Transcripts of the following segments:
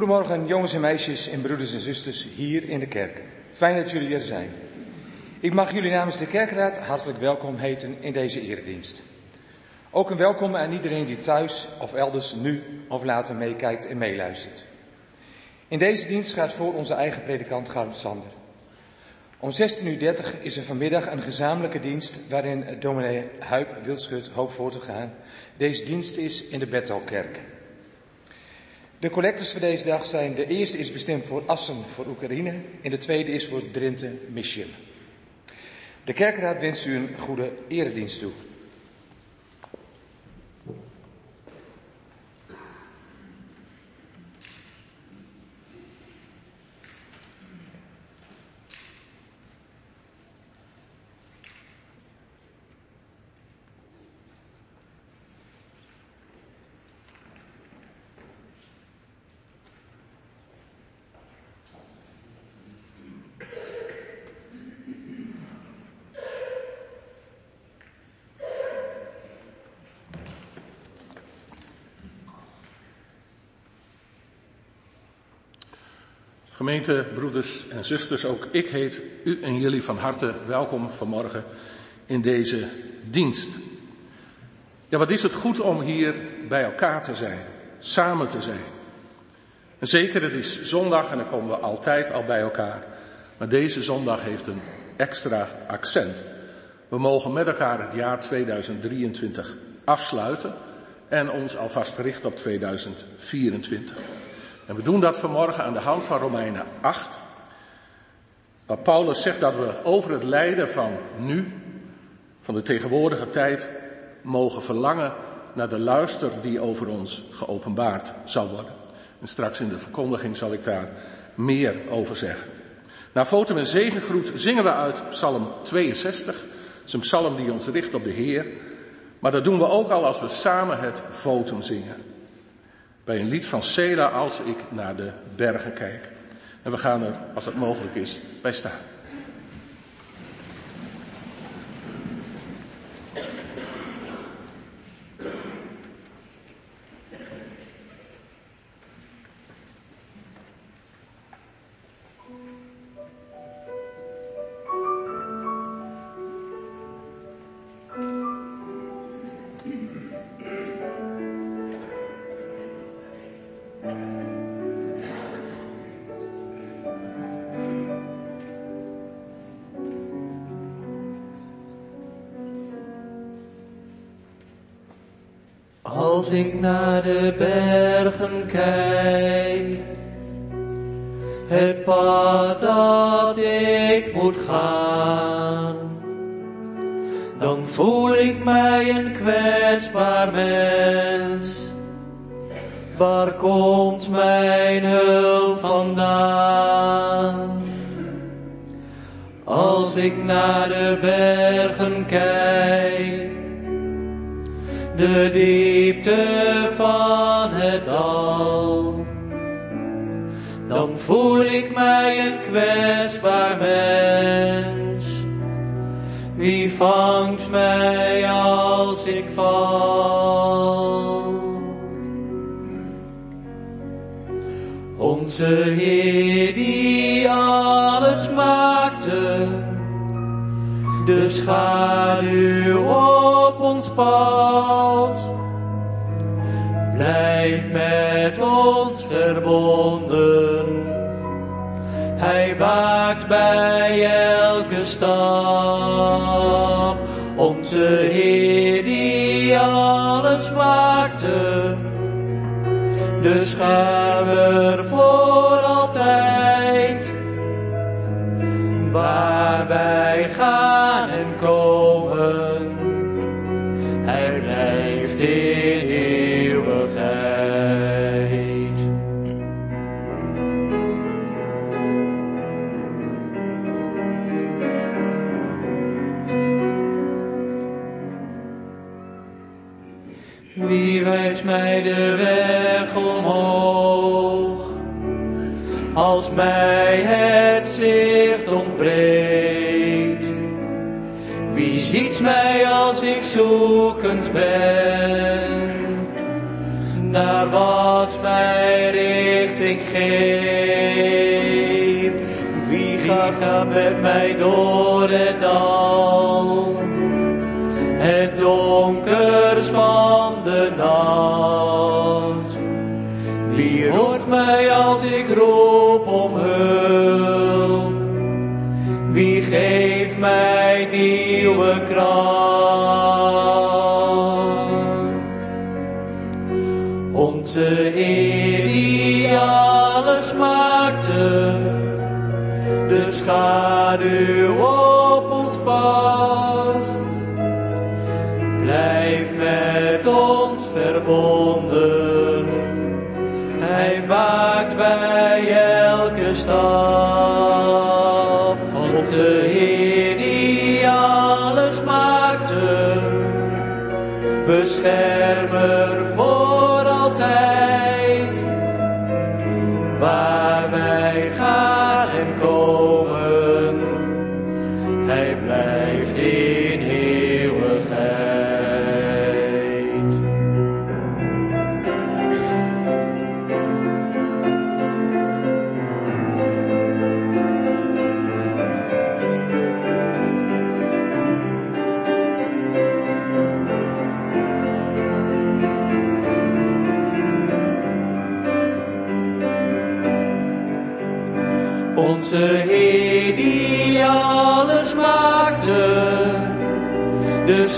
Goedemorgen jongens en meisjes en broeders en zusters hier in de kerk. Fijn dat jullie er zijn. Ik mag jullie namens de kerkraad hartelijk welkom heten in deze eredienst. Ook een welkom aan iedereen die thuis of elders nu of later meekijkt en meeluistert. In deze dienst gaat voor onze eigen predikant Gart Sander. Om 16.30 uur is er vanmiddag een gezamenlijke dienst waarin dominee Huip Wildschut hoopt voor te gaan. Deze dienst is in de Bethelkerk. De collectors voor deze dag zijn, de eerste is bestemd voor Assen voor Oekraïne en de tweede is voor Drenthe Mission. De kerkraad wenst u een goede eredienst toe. Gemeente, broeders en zusters, ook ik heet u en jullie van harte welkom vanmorgen in deze dienst. Ja, wat is het goed om hier bij elkaar te zijn, samen te zijn. En zeker, het is zondag en dan komen we altijd al bij elkaar. Maar deze zondag heeft een extra accent. We mogen met elkaar het jaar 2023 afsluiten en ons alvast richten op 2024. En we doen dat vanmorgen aan de hand van Romeinen 8. Waar Paulus zegt dat we over het lijden van nu, van de tegenwoordige tijd, mogen verlangen naar de luister die over ons geopenbaard zal worden. En straks in de verkondiging zal ik daar meer over zeggen. Na foto en zegengroet zingen we uit Psalm 62. Dat is een psalm die ons richt op de Heer. Maar dat doen we ook al als we samen het votum zingen bij een lied van Sela als ik naar de bergen kijk. En we gaan er, als het mogelijk is, bij staan. Als ik naar de bergen kijk, het pad dat ik moet gaan, dan voel ik mij een kwetsbaar mens. Waar komt mijn hulp vandaan? Als ik naar de bergen kijk, de diepte voel ik mij een kwetsbaar mens. Wie vangt mij als ik val? Onze Heer die alles maakte, de schaduw op ons pad. Blijf met ons verbonden. Waakt bij elke stap. Onze Heer die alles maakte. De schermer Als mij het zicht ontbreekt. Wie ziet mij als ik zoekend ben? naar wat mij richting geeft. Wie gaat met mij door het dal? Het donkers van de nacht. Hoort mij als ik roep om hulp? Wie geeft mij nieuwe kracht? Onze Heer die alles maakte, de schaduw op ons pad, blijft met ons verbonden.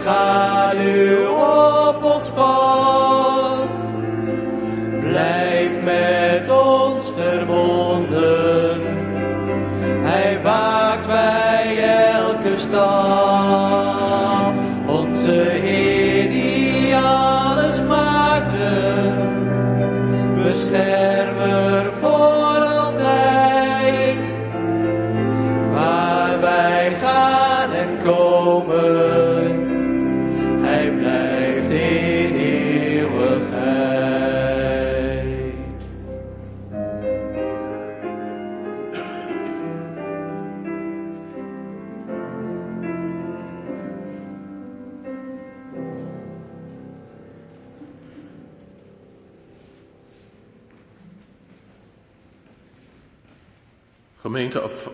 De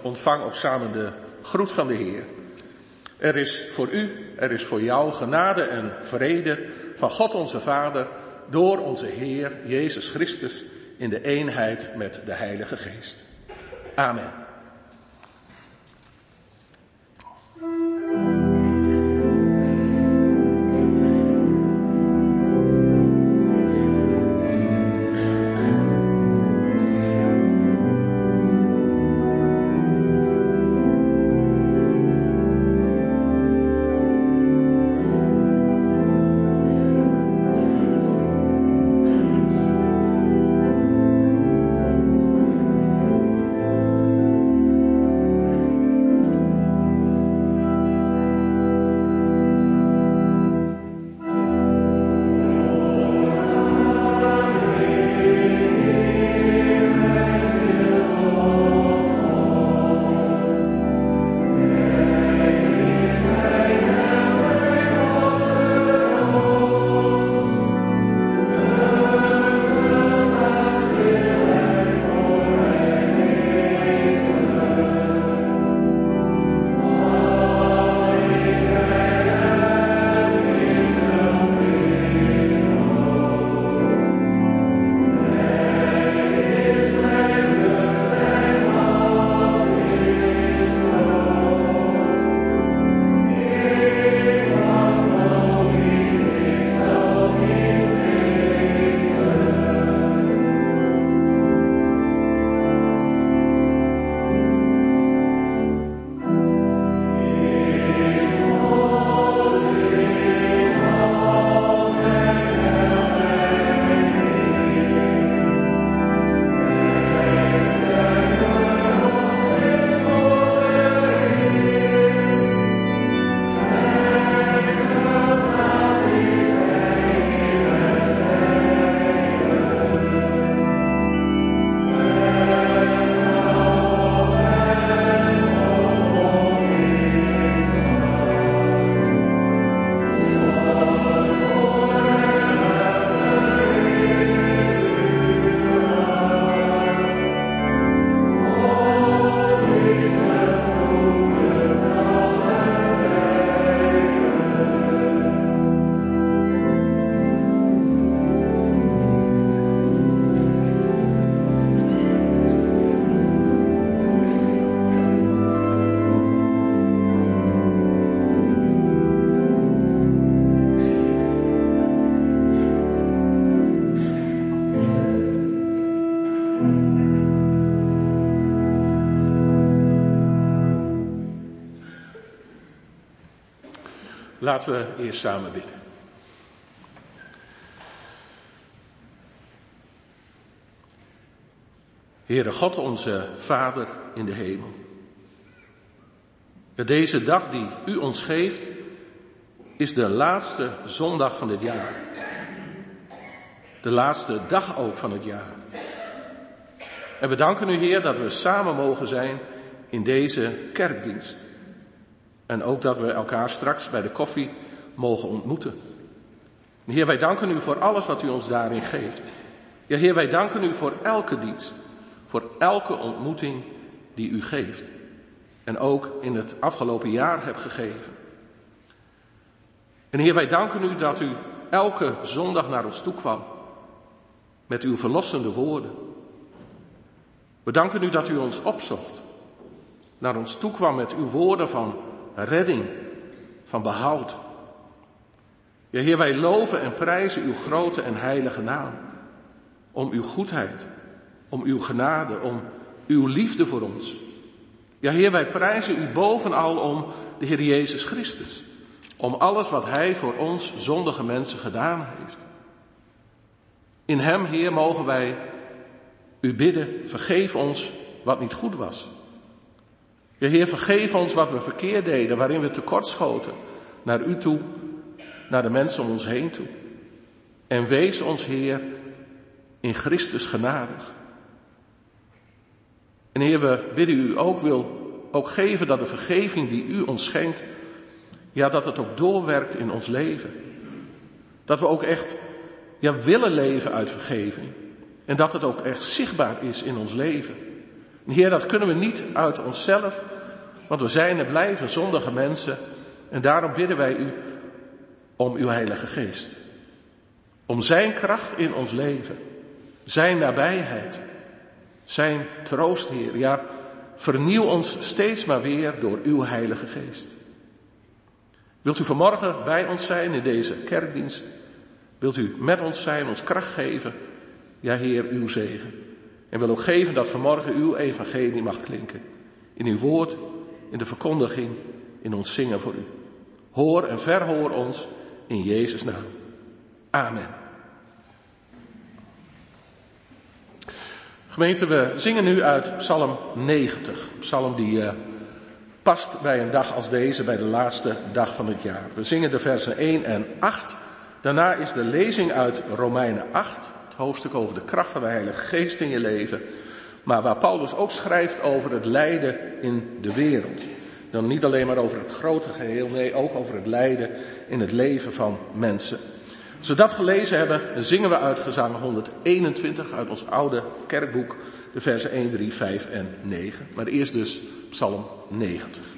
ontvang ook samen de groet van de Heer. Er is voor u, er is voor jou genade en vrede van God onze Vader door onze Heer Jezus Christus in de eenheid met de Heilige Geest. Amen. Laten we eerst samen bidden. Heere God, onze Vader in de hemel. Deze dag die u ons geeft, is de laatste zondag van dit jaar. De laatste dag ook van het jaar. En we danken u, Heer, dat we samen mogen zijn in deze kerkdienst. En ook dat we elkaar straks bij de koffie mogen ontmoeten. Heer, wij danken u voor alles wat u ons daarin geeft. Ja, Heer, wij danken u voor elke dienst. Voor elke ontmoeting die u geeft. En ook in het afgelopen jaar hebt gegeven. En Heer, wij danken u dat u elke zondag naar ons toe kwam. Met uw verlossende woorden. We danken u dat u ons opzocht. Naar ons toe kwam met uw woorden van redding, van behoud. Ja, Heer, wij loven en prijzen uw grote en heilige naam. Om uw goedheid, om uw genade, om uw liefde voor ons. Ja, Heer, wij prijzen u bovenal om de Heer Jezus Christus. Om alles wat Hij voor ons zondige mensen gedaan heeft. In Hem, Heer, mogen wij u bidden, vergeef ons wat niet goed was. Ja, Heer, vergeef ons wat we verkeerd deden, waarin we tekortschoten. Naar U toe, naar de mensen om ons heen toe. En wees ons, Heer, in Christus genadig. En Heer, we bidden U ook wil ook geven dat de vergeving die U ons schenkt, ja, dat het ook doorwerkt in ons leven. Dat we ook echt, ja, willen leven uit vergeving. En dat het ook echt zichtbaar is in ons leven. Heer, dat kunnen we niet uit onszelf, want we zijn en blijven zondige mensen. En daarom bidden wij U om Uw Heilige Geest. Om Zijn kracht in ons leven. Zijn nabijheid. Zijn troost, Heer. Ja, vernieuw ons steeds maar weer door Uw Heilige Geest. Wilt u vanmorgen bij ons zijn in deze kerkdienst? Wilt u met ons zijn, ons kracht geven? Ja, Heer, uw zegen. En wil ook geven dat vanmorgen uw evangelie mag klinken. In uw woord, in de verkondiging, in ons zingen voor u. Hoor en verhoor ons in Jezus' naam. Amen. Gemeente, we zingen nu uit Psalm 90. Psalm die uh, past bij een dag als deze, bij de laatste dag van het jaar. We zingen de versen 1 en 8. Daarna is de lezing uit Romeinen 8, het hoofdstuk over de kracht van de Heilige Geest in je leven. Maar waar Paulus ook schrijft over het lijden in de wereld. Dan niet alleen maar over het grote geheel, nee, ook over het lijden in het leven van mensen. Als we dat gelezen hebben, dan zingen we uit gezang 121 uit ons oude kerkboek, de versen 1, 3, 5 en 9. Maar eerst dus Psalm 90.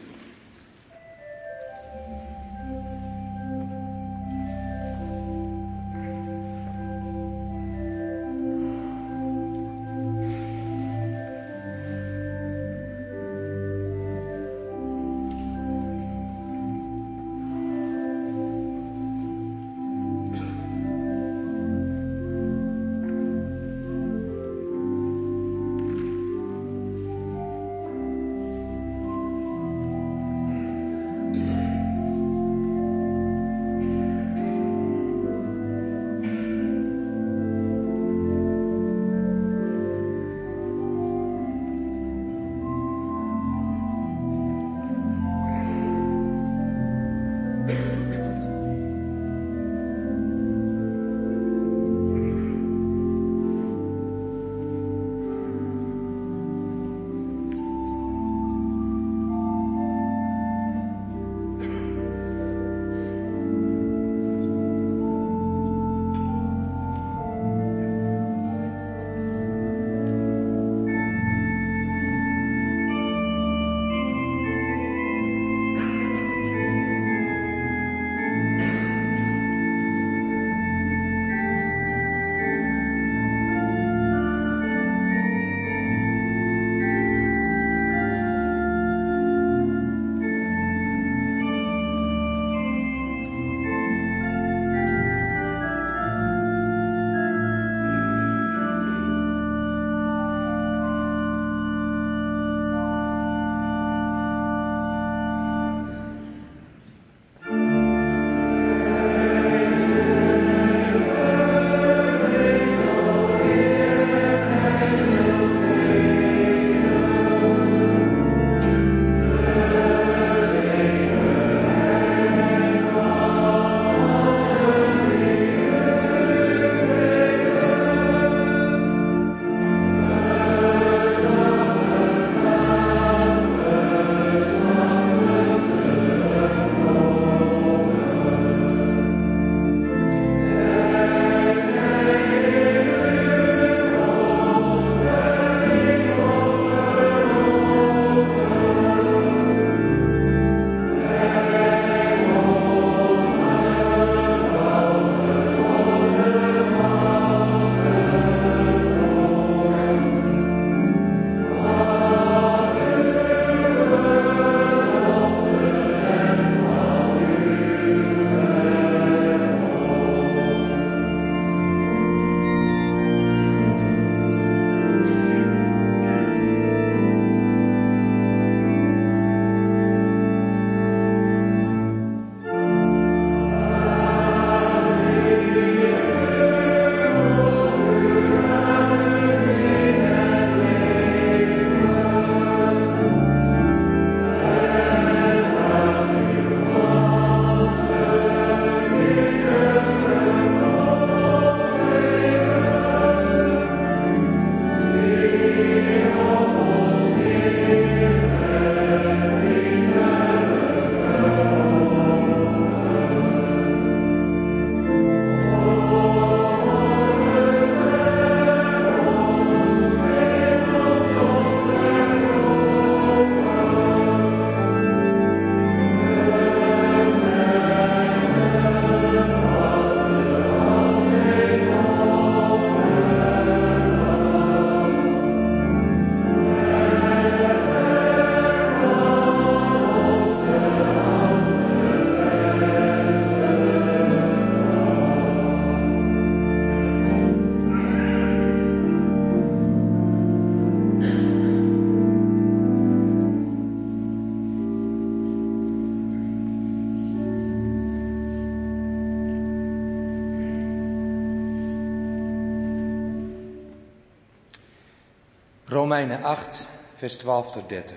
Romeinen 8, vers 12 tot 30.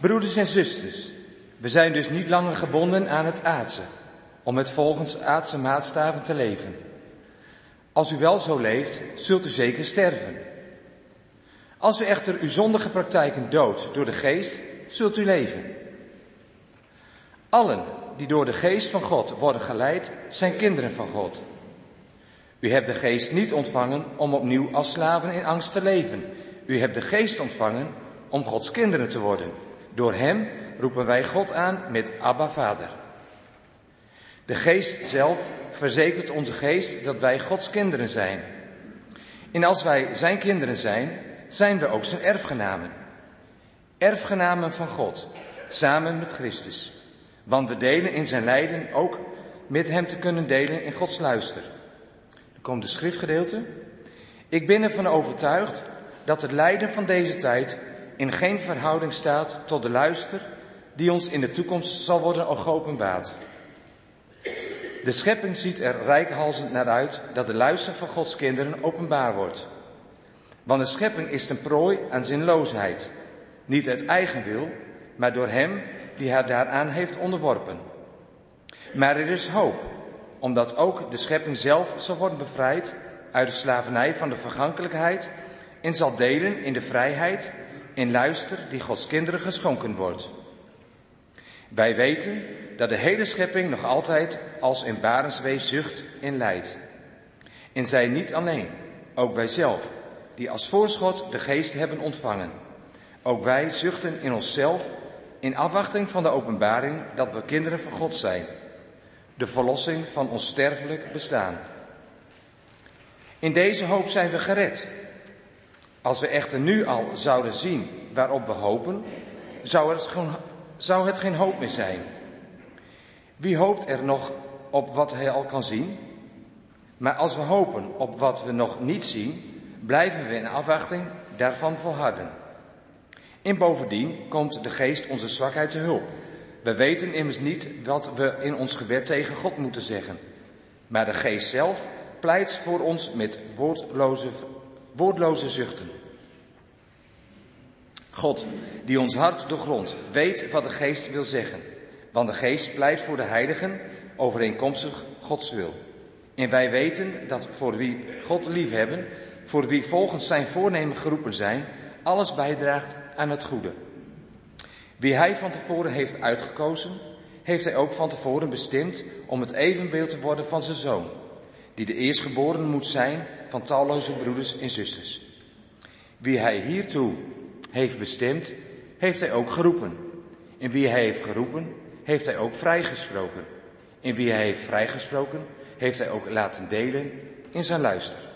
Broeders en zusters, we zijn dus niet langer gebonden aan het aardse, om het volgens aardse maatstaven te leven. Als u wel zo leeft, zult u zeker sterven. Als u echter uw zondige praktijken doodt door de geest, zult u leven. Allen die door de geest van God worden geleid, zijn kinderen van God. U hebt de geest niet ontvangen om opnieuw als slaven in angst te leven. U hebt de geest ontvangen om Gods kinderen te worden. Door Hem roepen wij God aan met Abba Vader. De geest zelf verzekert onze geest dat wij Gods kinderen zijn. En als wij Zijn kinderen zijn, zijn we ook Zijn erfgenamen. Erfgenamen van God, samen met Christus. Want we delen in Zijn lijden ook met Hem te kunnen delen in Gods luister. Dan komt de schriftgedeelte. Ik ben ervan overtuigd dat het lijden van deze tijd in geen verhouding staat tot de luister die ons in de toekomst zal worden geopenbaard. De schepping ziet er rijkhalzend naar uit dat de luister van Gods kinderen openbaar wordt. Want de schepping is ten prooi aan zinloosheid. Niet uit eigen wil, maar door Hem die haar daaraan heeft onderworpen. Maar er is hoop, omdat ook de schepping zelf zal worden bevrijd uit de slavernij van de vergankelijkheid en zal delen in de vrijheid in luister die Gods kinderen geschonken wordt. Wij weten dat de hele schepping nog altijd als in barenswee zucht en lijdt. En zij niet alleen, ook wij zelf, die als voorschot de geest hebben ontvangen. Ook wij zuchten in onszelf in afwachting van de openbaring dat we kinderen van God zijn. De verlossing van ons sterfelijk bestaan. In deze hoop zijn we gered. Als we echter nu al zouden zien waarop we hopen, zou het, gewoon, zou het geen hoop meer zijn. Wie hoopt er nog op wat hij al kan zien? Maar als we hopen op wat we nog niet zien, blijven we in afwachting daarvan volharden. En bovendien komt de geest onze zwakheid te hulp. We weten immers niet wat we in ons gebed tegen God moeten zeggen. Maar de geest zelf pleit voor ons met woordloze, woordloze zuchten. God, die ons hart doorgrondt, weet wat de geest wil zeggen. Want de geest pleit voor de heiligen overeenkomstig Gods wil. En wij weten dat voor wie God liefhebben, voor wie volgens zijn voornemen geroepen zijn, alles bijdraagt aan het goede. Wie hij van tevoren heeft uitgekozen, heeft hij ook van tevoren bestemd om het evenbeeld te worden van zijn zoon, die de eerstgeboren moet zijn van talloze broeders en zusters. Wie hij hiertoe heeft bestemd, heeft hij ook geroepen. En wie hij heeft geroepen, heeft hij ook vrijgesproken. En wie hij heeft vrijgesproken, heeft hij ook laten delen in zijn luister.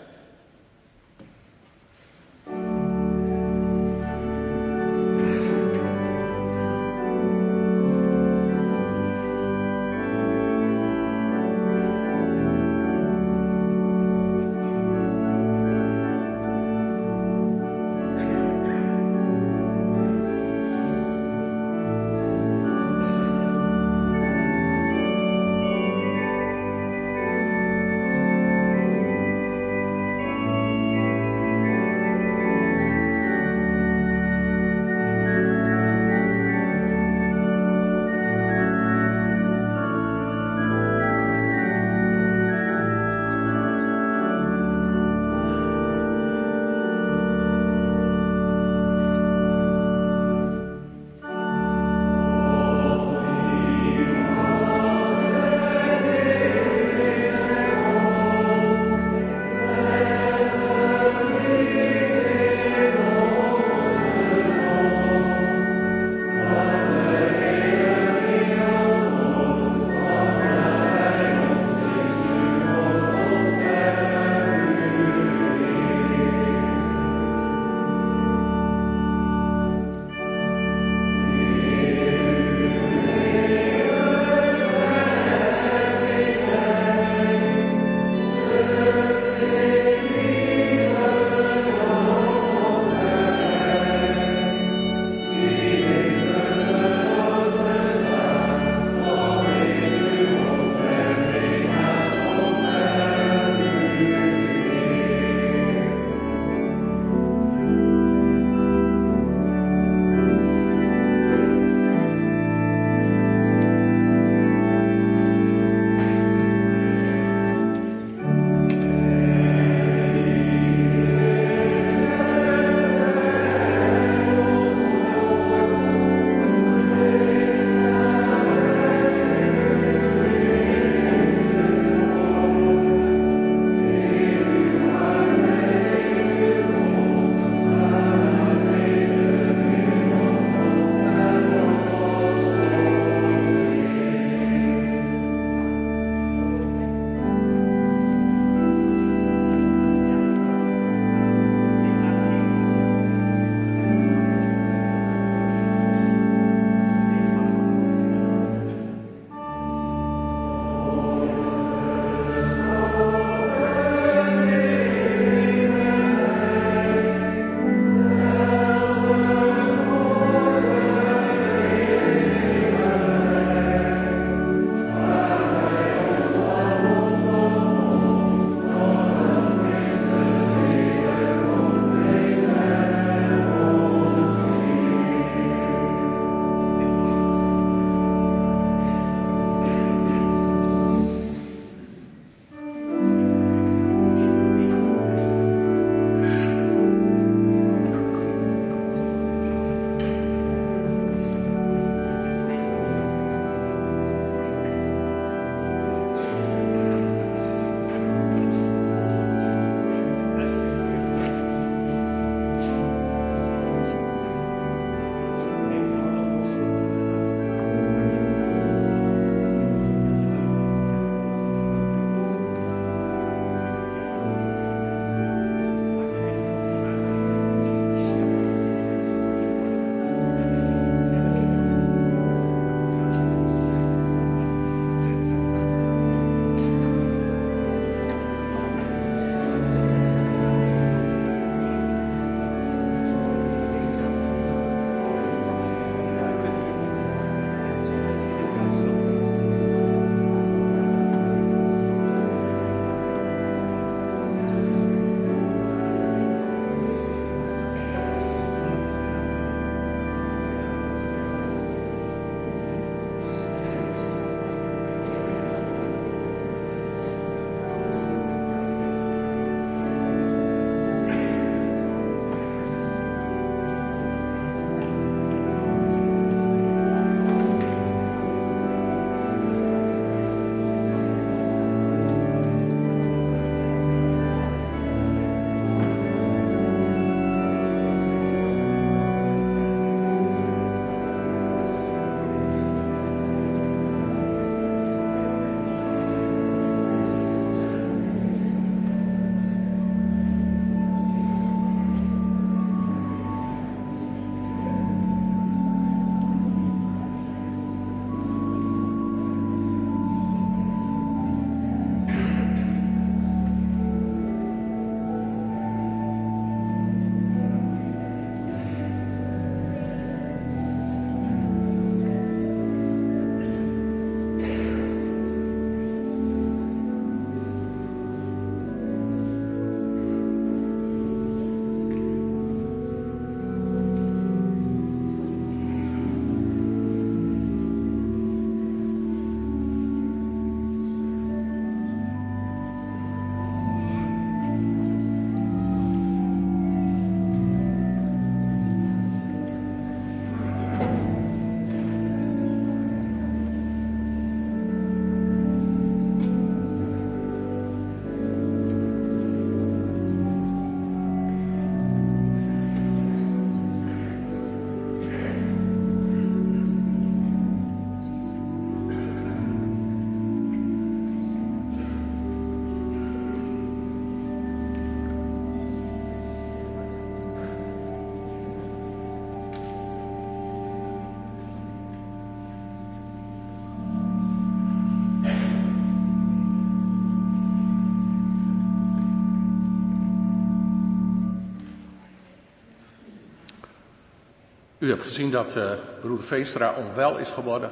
U hebt gezien dat uh, broeder Veenstra onwel is geworden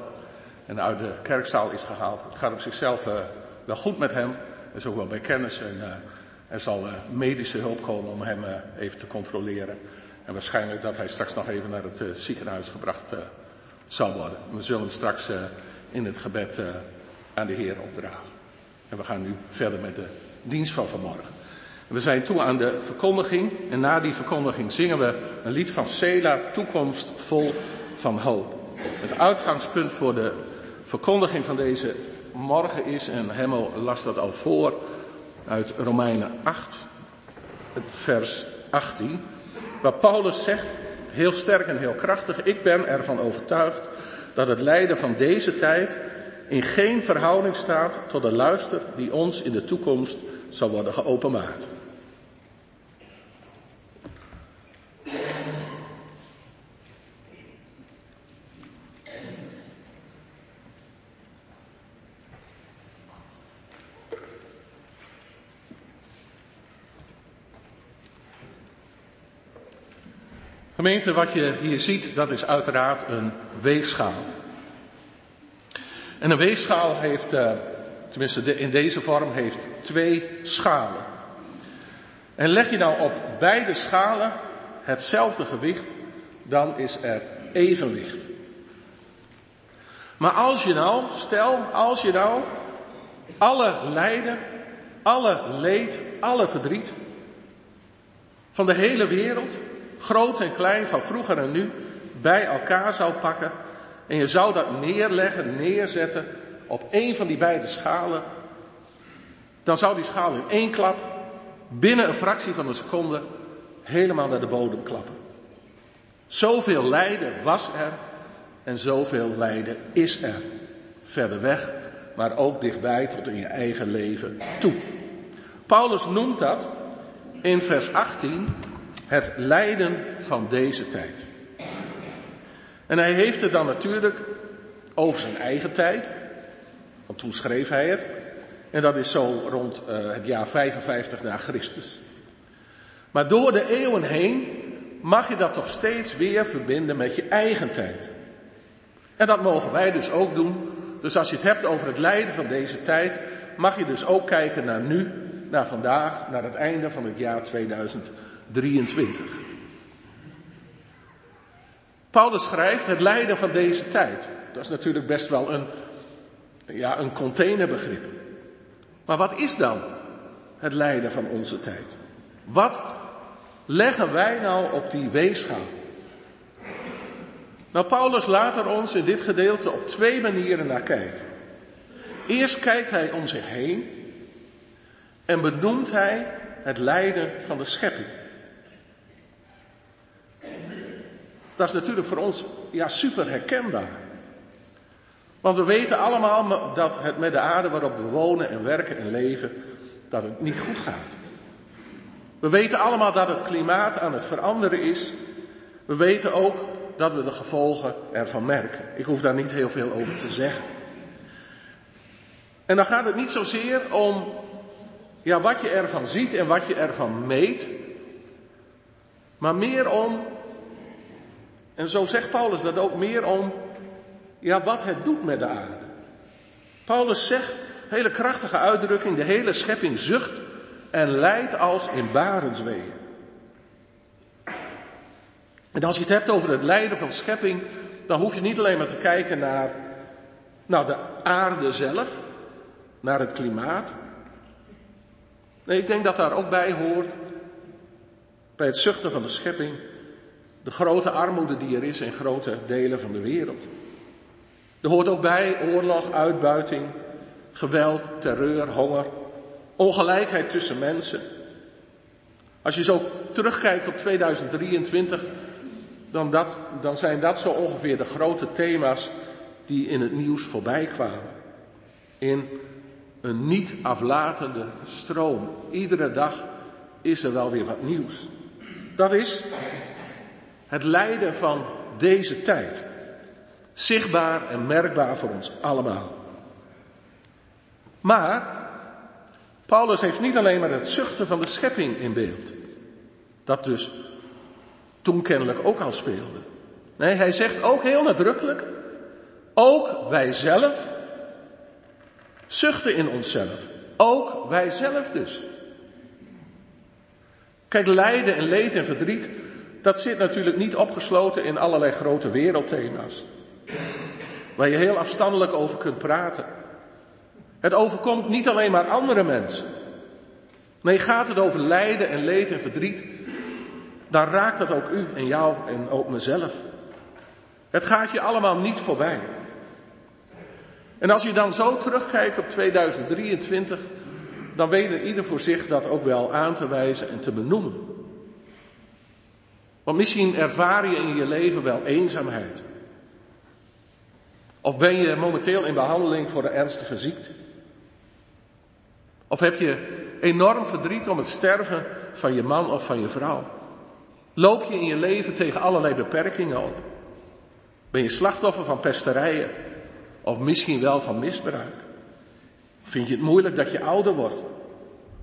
en uit de kerkzaal is gehaald. Het gaat op zichzelf uh, wel goed met hem. Hij is ook wel bij kennis en uh, er zal medische hulp komen om hem even te controleren. En waarschijnlijk dat hij straks nog even naar het ziekenhuis gebracht zal worden. We zullen hem straks in het gebed aan de Heer opdragen. En we gaan nu verder met de dienst van vanmorgen. We zijn toe aan de verkondiging en na die verkondiging zingen we een lied van Sela, toekomst vol van hoop. Het uitgangspunt voor de verkondiging van deze morgen is, en Hemmel las dat al voor, uit Romeinen 8, vers 18, waar Paulus zegt, heel sterk en heel krachtig, ik ben ervan overtuigd dat het lijden van deze tijd in geen verhouding staat tot de luister die ons in de toekomst zal worden geopenbaard. Gemeente, wat je hier ziet, dat is uiteraard een weegschaal. En een weegschaal heeft, uh, tenminste in deze vorm, heeft twee schalen. En leg je nou op beide schalen hetzelfde gewicht, dan is er evenwicht. Maar als je nou, stel, als je nou alle lijden, alle leed, alle verdriet van de hele wereld groot en klein, van vroeger en nu, bij elkaar zou pakken. En je zou dat neerleggen, neerzetten op een van die beide schalen. Dan zou die schaal in één klap, binnen een fractie van een seconde, helemaal naar de bodem klappen. Zoveel lijden was er en zoveel lijden is er. Verder weg, maar ook dichtbij tot in je eigen leven toe. Paulus noemt dat in vers 18 het lijden van deze tijd. En hij heeft het dan natuurlijk over zijn eigen tijd, want toen schreef hij het. En dat is zo rond uh, het jaar 55 na Christus. Maar door de eeuwen heen mag je dat toch steeds weer verbinden met je eigen tijd. En dat mogen wij dus ook doen. Dus als je het hebt over het lijden van deze tijd, mag je dus ook kijken naar nu, naar vandaag, naar het einde van het jaar 2020. 23. Paulus schrijft het lijden van deze tijd. Dat is natuurlijk best wel een, ja, een containerbegrip. Maar wat is dan het lijden van onze tijd? Wat leggen wij nou op die weegschaal? Nou, Paulus laat er ons in dit gedeelte op twee manieren naar kijken. Eerst kijkt hij om zich heen en benoemt hij het lijden van de schepping. Dat is natuurlijk voor ons ja, super herkenbaar. Want we weten allemaal dat het met de aarde waarop we wonen en werken en leven, dat het niet goed gaat. We weten allemaal dat het klimaat aan het veranderen is. We weten ook dat we de gevolgen ervan merken. Ik hoef daar niet heel veel over te zeggen. En dan gaat het niet zozeer om ja, wat je ervan ziet en wat je ervan meet, maar meer om en zo zegt Paulus dat ook meer om, ja, wat het doet met de aarde. Paulus zegt, hele krachtige uitdrukking, de hele schepping zucht en lijdt als in barensweeën. En als je het hebt over het lijden van schepping, dan hoef je niet alleen maar te kijken naar, nou, de aarde zelf, naar het klimaat. Nee, ik denk dat daar ook bij hoort, bij het zuchten van de schepping, de grote armoede die er is in grote delen van de wereld. Er hoort ook bij oorlog, uitbuiting, geweld, terreur, honger, ongelijkheid tussen mensen. Als je zo terugkijkt op 2023, dan, dat, dan zijn dat zo ongeveer de grote thema's die in het nieuws voorbij kwamen. In een niet aflatende stroom. Iedere dag is er wel weer wat nieuws. Dat is het lijden van deze tijd. Zichtbaar en merkbaar voor ons allemaal. Maar Paulus heeft niet alleen maar het zuchten van de schepping in beeld. Dat dus toen kennelijk ook al speelde. Nee, hij zegt ook heel nadrukkelijk, ook wij zelf zuchten in onszelf. Ook wij zelf dus. Kijk, lijden en leed en verdriet, dat zit natuurlijk niet opgesloten in allerlei grote wereldthema's. Waar je heel afstandelijk over kunt praten. Het overkomt niet alleen maar andere mensen. Nee, gaat het over lijden en leed en verdriet, dan raakt dat ook u en jou en ook mezelf. Het gaat je allemaal niet voorbij. En als je dan zo terugkijkt op 2023, dan weet er ieder voor zich dat ook wel aan te wijzen en te benoemen. Want misschien ervaar je in je leven wel eenzaamheid. Of ben je momenteel in behandeling voor een ernstige ziekte. Of heb je enorm verdriet om het sterven van je man of van je vrouw. Loop je in je leven tegen allerlei beperkingen op. Ben je slachtoffer van pesterijen of misschien wel van misbruik. Vind je het moeilijk dat je ouder wordt?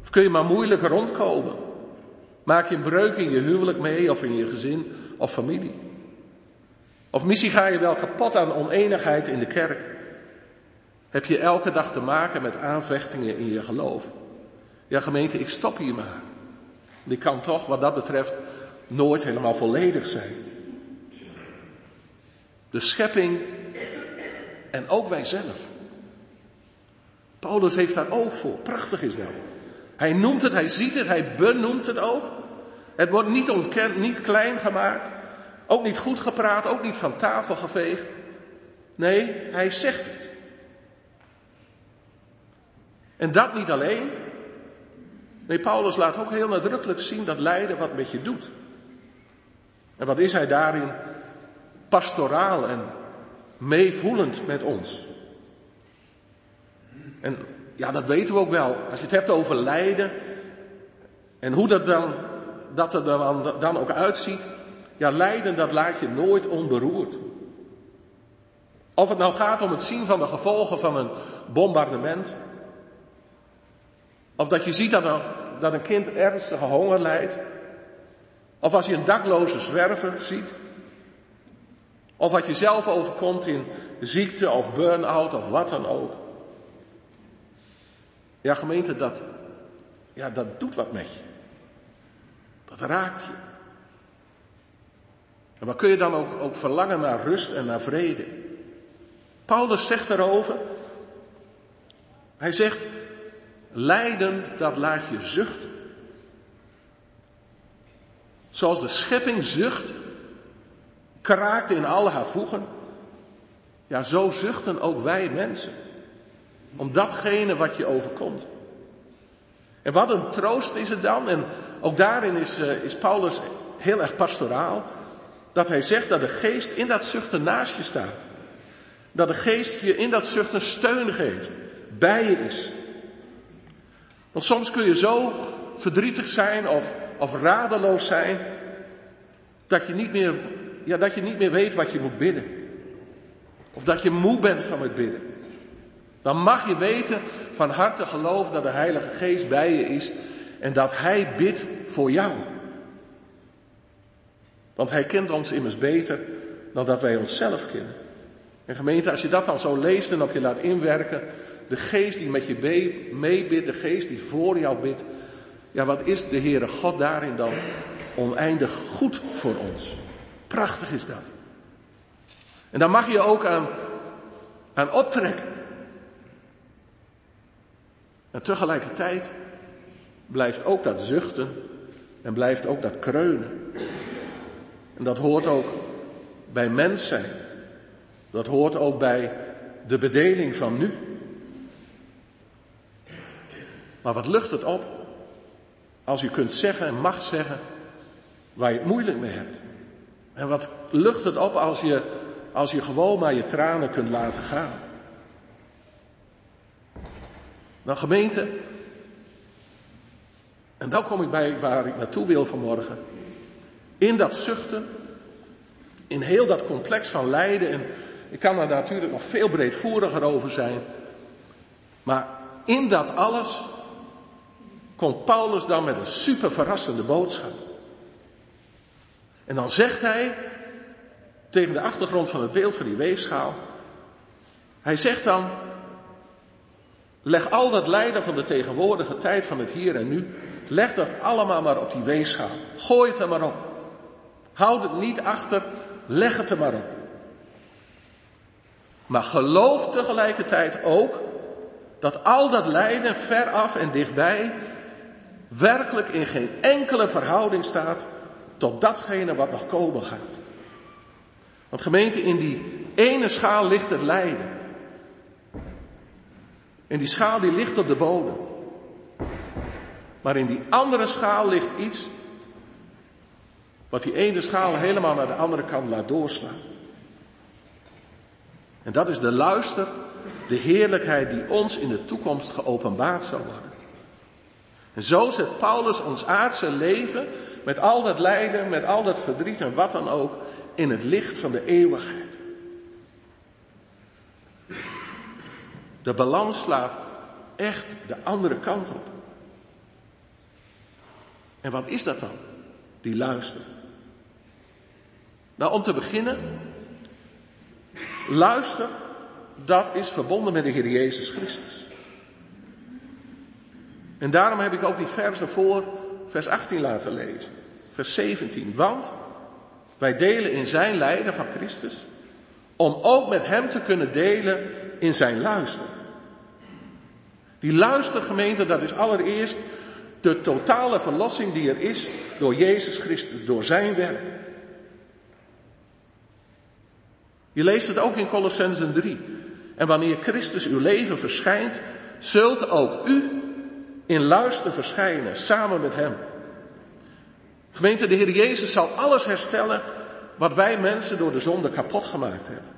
Of kun je maar moeilijk rondkomen? Maak je een breuk in je huwelijk mee of in je gezin of familie? Of misschien ga je wel kapot aan oneenigheid in de kerk. Heb je elke dag te maken met aanvechtingen in je geloof? Ja, gemeente, ik stop hier maar. Die kan toch, wat dat betreft, nooit helemaal volledig zijn. De schepping en ook wij zelf. Paulus heeft daar oog voor. Prachtig is dat. Hij noemt het, hij ziet het, hij benoemt het ook. Het wordt niet ontkend, niet klein gemaakt. Ook niet goed gepraat, ook niet van tafel geveegd. Nee, hij zegt het. En dat niet alleen. Nee, Paulus laat ook heel nadrukkelijk zien dat lijden wat met je doet. En wat is hij daarin pastoraal en meevoelend met ons. En ja, dat weten we ook wel. Als je het hebt over lijden en hoe dat, dan, dat er dan, dan ook uitziet. Ja, lijden dat laat je nooit onberoerd. Of het nou gaat om het zien van de gevolgen van een bombardement. Of dat je ziet dat een, dat een kind ernstige honger lijdt. Of als je een dakloze zwerver ziet. Of wat je zelf overkomt in ziekte of burn-out of wat dan ook. Ja, gemeente, dat, ja, dat doet wat met je. Dat raakt je. En waar kun je dan ook, ook verlangen naar rust en naar vrede? Paulus zegt erover, hij zegt, lijden dat laat je zuchten. Zoals de schepping zucht, kraakt in al haar voegen. Ja, zo zuchten ook wij mensen. Om datgene wat je overkomt. En wat een troost is het dan, en ook daarin is, uh, is Paulus heel erg pastoraal, dat hij zegt dat de geest in dat zuchten naast je staat. Dat de geest je in dat zuchten steun geeft, bij je is. Want soms kun je zo verdrietig zijn of, of radeloos zijn, dat je niet meer ja, dat je niet meer weet wat je moet bidden. Of dat je moe bent van het bidden. Dan mag je weten van harte geloof dat de Heilige Geest bij je is en dat Hij bidt voor jou. Want Hij kent ons immers beter dan dat wij onszelf kennen. En gemeente, als je dat dan zo leest en op je laat inwerken, de geest die met je meebidt, de geest die voor jou bidt, ja, wat is de Heere God daarin dan oneindig goed voor ons? Prachtig is dat. En daar mag je ook aan, aan optrekken. En tegelijkertijd blijft ook dat zuchten en blijft ook dat kreunen. En dat hoort ook bij mens zijn. Dat hoort ook bij de bedeling van nu. Maar wat lucht het op als u kunt zeggen en mag zeggen waar je het moeilijk mee hebt. En wat lucht het op als je, als je gewoon maar je tranen kunt laten gaan. Nou gemeente, en dan kom ik bij waar ik naartoe wil vanmorgen. In dat zuchten, in heel dat complex van lijden, en ik kan er natuurlijk nog veel breedvoeriger over zijn. Maar in dat alles komt Paulus dan met een super verrassende boodschap. En dan zegt hij, tegen de achtergrond van het beeld van die weegschaal. Hij zegt dan, leg al dat lijden van de tegenwoordige tijd van het hier en nu, leg dat allemaal maar op die weegschaal. Gooi het er maar op. Houd het niet achter, leg het er maar op. Maar geloof tegelijkertijd ook dat al dat lijden veraf en dichtbij werkelijk in geen enkele verhouding staat tot datgene wat nog komen gaat. Want gemeente, in die ene schaal ligt het lijden. En die schaal die ligt op de bodem. Maar in die andere schaal ligt iets wat die ene schaal helemaal naar de andere kant laat doorslaan. En dat is de luister, de heerlijkheid die ons in de toekomst geopenbaard zal worden. En zo zet Paulus ons aardse leven, met al dat lijden, met al dat verdriet en wat dan ook, in het licht van de eeuwigheid. De balans slaat echt de andere kant op. En wat is dat dan? Die luister. Nou, om te beginnen, luister, dat is verbonden met de Heer Jezus Christus. En daarom heb ik ook die versen voor vers 18 laten lezen. Vers 17. Want wij delen in zijn lijden van Christus, om ook met hem te kunnen delen in zijn luister. Die luistergemeente, dat is allereerst de totale verlossing die er is door Jezus Christus, door zijn werk. Je leest het ook in Colossensen 3. En wanneer Christus uw leven verschijnt, zult ook u in luister verschijnen, samen met Hem. Gemeente, de Heer Jezus zal alles herstellen wat wij mensen door de zonde kapot gemaakt hebben.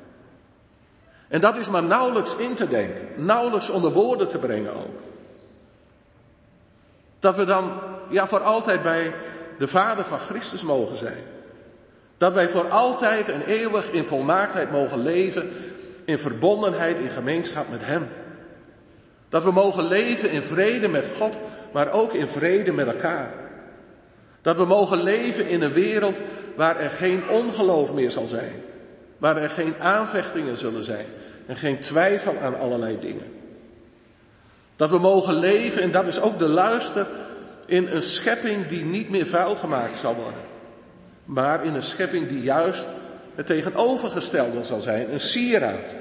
En dat is maar nauwelijks in te denken, nauwelijks onder woorden te brengen ook. Dat we dan, ja, voor altijd bij de Vader van Christus mogen zijn. Dat wij voor altijd en eeuwig in volmaaktheid mogen leven, in verbondenheid, in gemeenschap met Hem. Dat we mogen leven in vrede met God, maar ook in vrede met elkaar. Dat we mogen leven in een wereld waar er geen ongeloof meer zal zijn. Waar er geen aanvechtingen zullen zijn en geen twijfel aan allerlei dingen. Dat we mogen leven, en dat is ook de luister, in een schepping die niet meer vuil gemaakt zal worden. Maar in een schepping die juist het tegenovergestelde zal zijn. Een sieraad.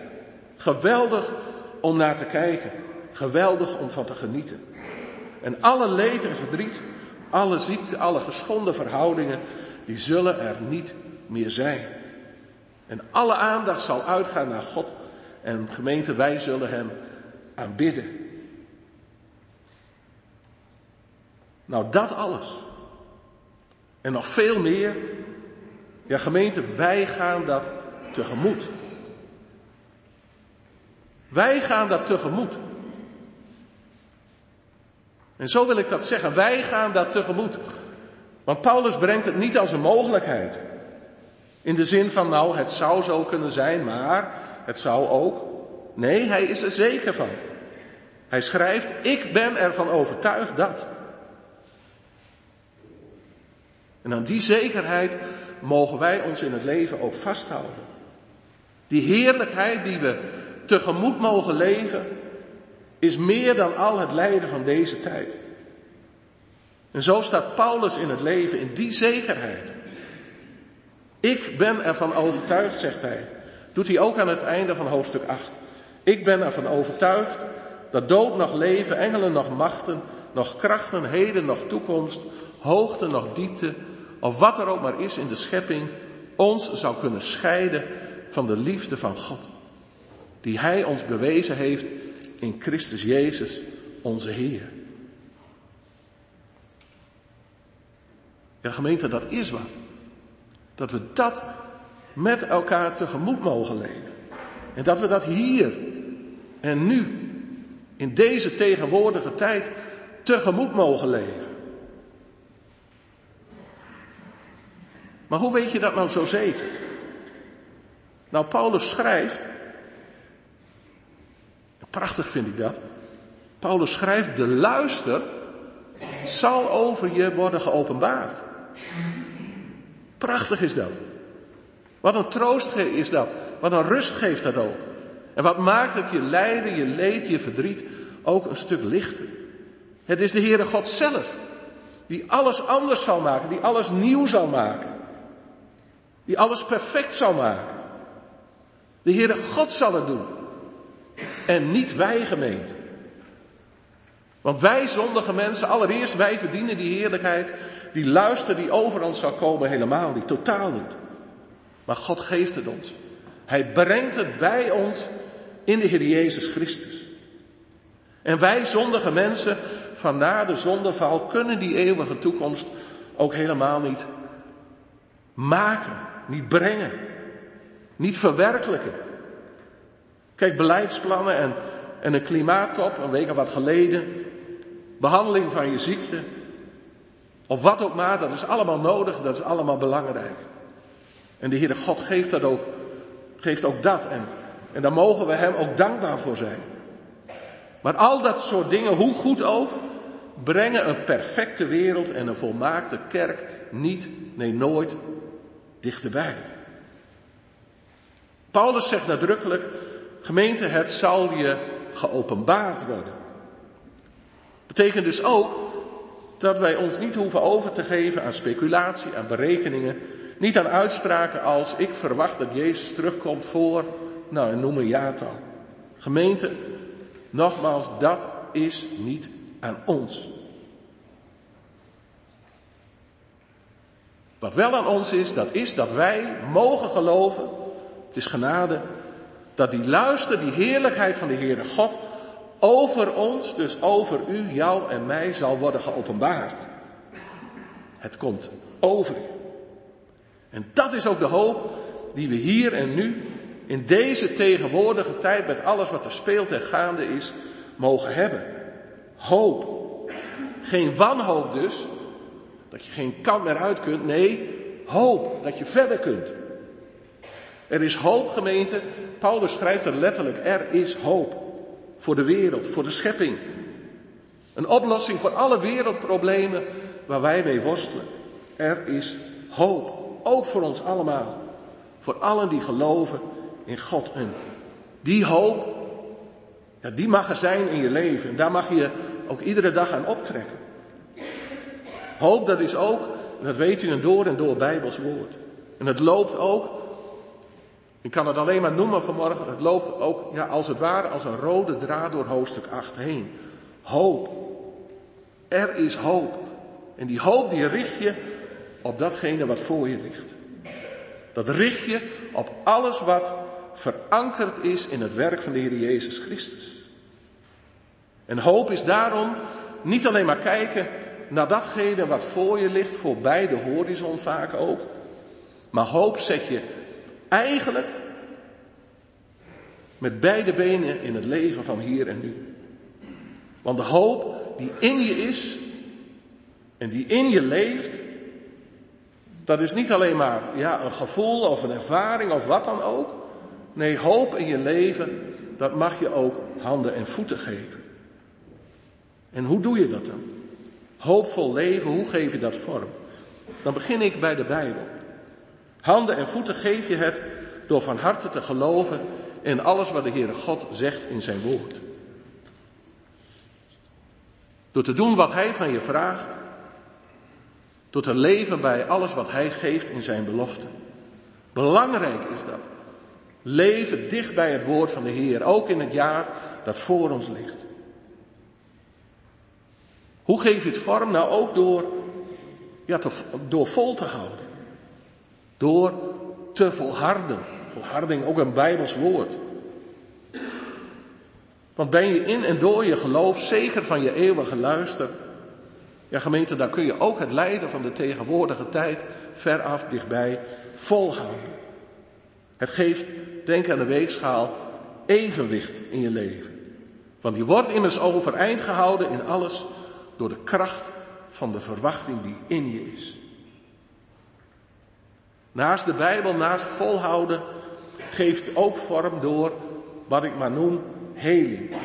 Geweldig om naar te kijken. Geweldig om van te genieten. En alle leed en verdriet, alle ziekte, alle geschonden verhoudingen, die zullen er niet meer zijn. En alle aandacht zal uitgaan naar God. En gemeente, wij zullen Hem aanbidden. Nou, dat alles. En nog veel meer. Ja, gemeente, wij gaan dat tegemoet. Wij gaan dat tegemoet. En zo wil ik dat zeggen. Wij gaan dat tegemoet. Want Paulus brengt het niet als een mogelijkheid. In de zin van, nou, het zou zo kunnen zijn, maar het zou ook. Nee, hij is er zeker van. Hij schrijft, ik ben ervan overtuigd dat. En aan die zekerheid mogen wij ons in het leven ook vasthouden. Die heerlijkheid die we tegemoet mogen leven, is meer dan al het lijden van deze tijd. En zo staat Paulus in het leven in die zekerheid. Ik ben ervan overtuigd, zegt hij. Doet hij ook aan het einde van hoofdstuk 8. Ik ben ervan overtuigd dat dood nog leven, engelen nog machten, nog krachten, heden nog toekomst, hoogte nog diepte, of wat er ook maar is in de schepping, ons zou kunnen scheiden van de liefde van God. Die Hij ons bewezen heeft in Christus Jezus, onze Heer. Ja, gemeente, dat is wat. Dat we dat met elkaar tegemoet mogen leven. En dat we dat hier en nu, in deze tegenwoordige tijd, tegemoet mogen leven. Maar hoe weet je dat nou zo zeker? Nou, Paulus schrijft, prachtig vind ik dat, Paulus schrijft, de luister zal over je worden geopenbaard. Prachtig is dat. Wat een troost is dat. Wat een rust geeft dat ook. En wat maakt dat je lijden, je leed, je verdriet ook een stuk lichter. Het is de Heere God zelf die alles anders zal maken, die alles nieuw zal maken. Die alles perfect zal maken. De Heere God zal het doen. En niet wij gemeente. Want wij zondige mensen, allereerst wij verdienen die heerlijkheid, die luister die over ons zal komen helemaal niet, totaal niet. Maar God geeft het ons. Hij brengt het bij ons in de Heer Jezus Christus. En wij zondige mensen van na de zondeval kunnen die eeuwige toekomst ook helemaal niet maken, niet brengen, niet verwerkelijken. Kijk, beleidsplannen en, en een klimaattop, een week of wat geleden, behandeling van je ziekte, of wat ook maar, dat is allemaal nodig, dat is allemaal belangrijk. En de Heere God geeft dat ook, geeft ook dat. En, en daar mogen we Hem ook dankbaar voor zijn. Maar al dat soort dingen, hoe goed ook, brengen een perfecte wereld en een volmaakte kerk niet, nee nooit, dichterbij. Paulus zegt nadrukkelijk, gemeente, het zal je geopenbaard worden. Betekent dus ook dat wij ons niet hoeven over te geven aan speculatie, aan berekeningen, niet aan uitspraken als ik verwacht dat Jezus terugkomt voor, nou noem een jaartal. Gemeente, nogmaals, dat is niet aan ons. Wat wel aan ons is, dat is dat wij mogen geloven, het is genade, dat die luister, die heerlijkheid van de Heere God over ons, dus over u, jou en mij, zal worden geopenbaard. Het komt over u. En dat is ook de hoop die we hier en nu, in deze tegenwoordige tijd, met alles wat er speelt en gaande is, mogen hebben. Hoop. Geen wanhoop dus, dat je geen kant meer uit kunt. Nee, hoop dat je verder kunt. Er is hoop, gemeente. Paulus schrijft er letterlijk, er is hoop. Voor de wereld, voor de schepping. Een oplossing voor alle wereldproblemen waar wij mee worstelen. Er is hoop. Ook voor ons allemaal. Voor allen die geloven in God. En die hoop, ja, die mag er zijn in je leven. En daar mag je ook iedere dag aan optrekken. Hoop, dat is ook, dat weet u, een door en door Bijbels woord. En het loopt ook, ik kan het alleen maar noemen vanmorgen, het loopt ook, ja, als het ware, als een rode draad door hoofdstuk 8 heen. Hoop. Er is hoop. En die hoop die richt je op datgene wat voor je ligt. Dat richt je op alles wat verankerd is in het werk van de Heer Jezus Christus. En hoop is daarom niet alleen maar kijken naar datgene wat voor je ligt, voorbij de horizon vaak ook. Maar hoop zet je eigenlijk met beide benen in het leven van hier en nu. Want de hoop die in je is en die in je leeft, dat is niet alleen maar ja, een gevoel of een ervaring of wat dan ook. Nee, hoop in je leven, dat mag je ook handen en voeten geven. En hoe doe je dat dan? Hoopvol leven, hoe geef je dat vorm? Dan begin ik bij de Bijbel. Handen en voeten geef je het door van harte te geloven in alles wat de Heere God zegt in zijn woord. Door te doen wat Hij van je vraagt. Door te leven bij alles wat Hij geeft in zijn belofte. Belangrijk is dat. Leven dicht bij het woord van de Heer, ook in het jaar dat voor ons ligt. Hoe geef je het vorm? Nou ook door, ja, door vol te houden. Door te volharden. Volharding, ook een Bijbels woord. Want ben je in en door je geloof zeker van je eeuwige luister. Ja gemeente, dan kun je ook het lijden van de tegenwoordige tijd veraf dichtbij volhouden. Het geeft, denk aan de weegschaal, evenwicht in je leven. Want die wordt immers overeind gehouden in alles door de kracht van de verwachting die in je is. Naast de Bijbel, naast volhouden, geeft ook vorm door wat ik maar noem heling.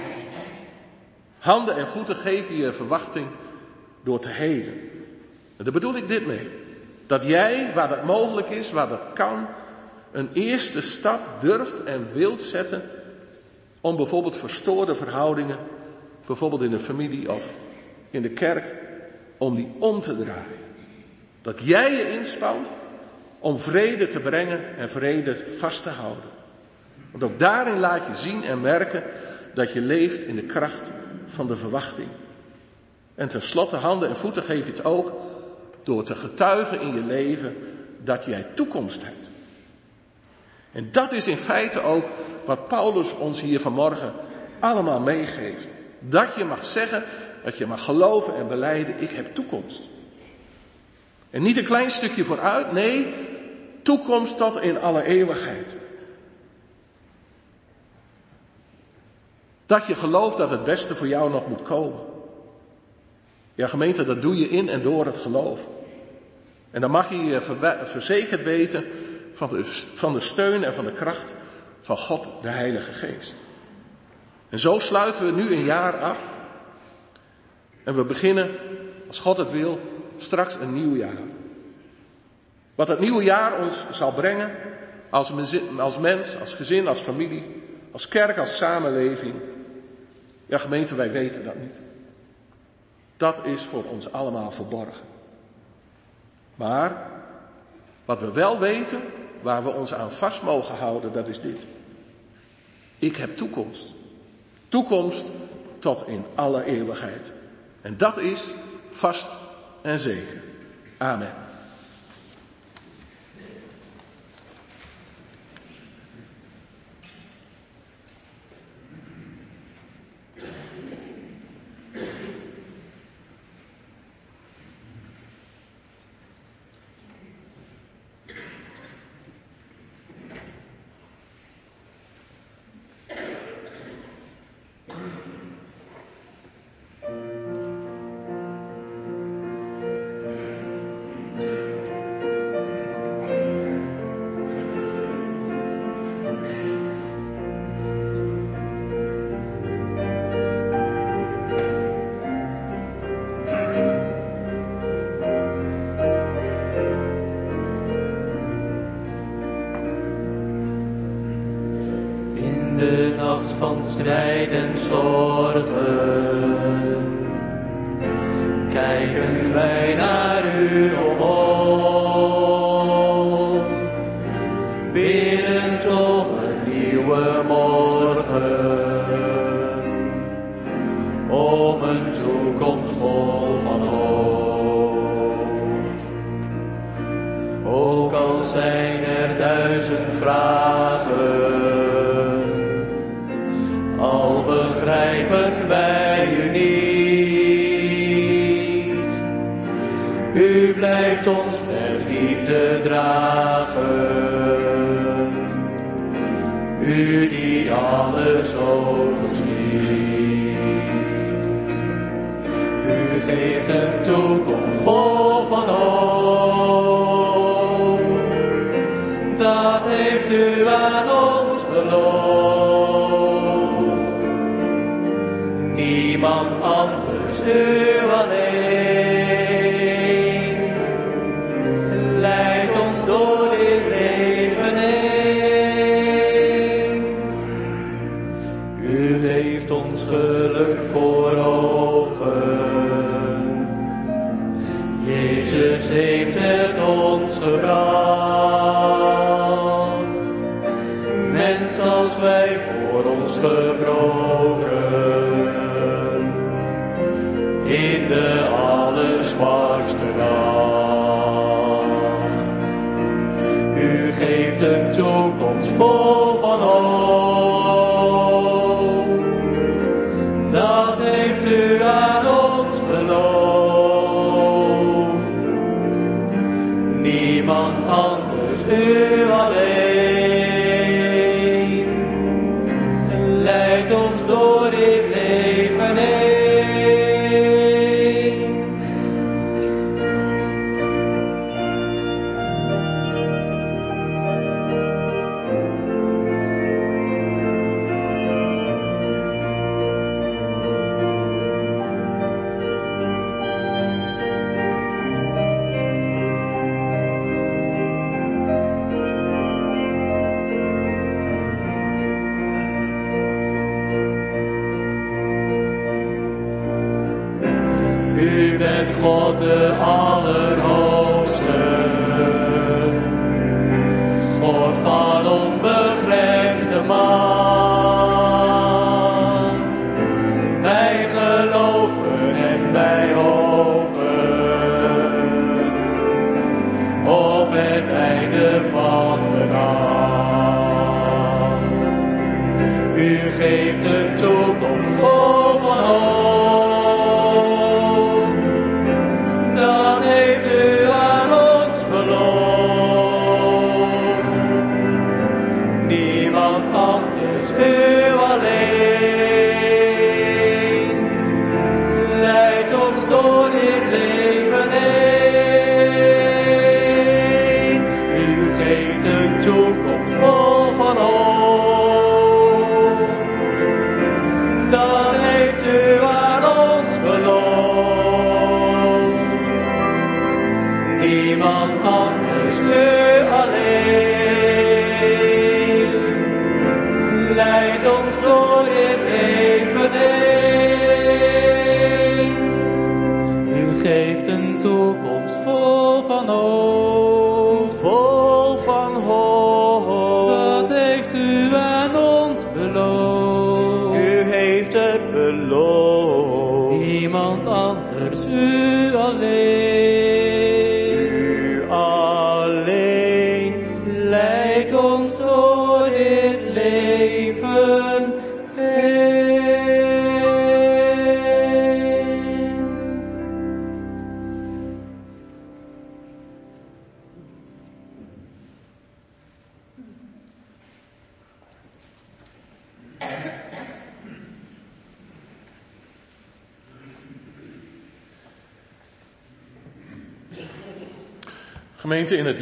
Handen en voeten geven je verwachting door te helen. En daar bedoel ik dit mee. Dat jij, waar dat mogelijk is, waar dat kan, een eerste stap durft en wilt zetten om bijvoorbeeld verstoorde verhoudingen, bijvoorbeeld in de familie of in de kerk, om die om te draaien. Dat jij je inspant om vrede te brengen en vrede vast te houden. Want ook daarin laat je zien en merken dat je leeft in de kracht van de verwachting. En tenslotte handen en voeten geef je het ook door te getuigen in je leven dat jij toekomst hebt. En dat is in feite ook wat Paulus ons hier vanmorgen allemaal meegeeft. Dat je mag zeggen, dat je mag geloven en beleiden, ik heb toekomst. En niet een klein stukje vooruit, nee, toekomst tot in alle eeuwigheid. Dat je gelooft dat het beste voor jou nog moet komen. Ja, gemeente, dat doe je in en door het geloof. En dan mag je je verzekerd weten van de, van de steun en van de kracht van God, de Heilige Geest. En zo sluiten we nu een jaar af. En we beginnen, als God het wil, straks een nieuw jaar. Wat het nieuwe jaar ons zal brengen, als, als mens, als gezin, als familie, als kerk, als samenleving. Ja, gemeente, wij weten dat niet. Dat is voor ons allemaal verborgen. Maar wat we wel weten, waar we ons aan vast mogen houden, dat is dit. Ik heb toekomst. Toekomst tot in alle eeuwigheid. En dat is vast en zeker. Amen.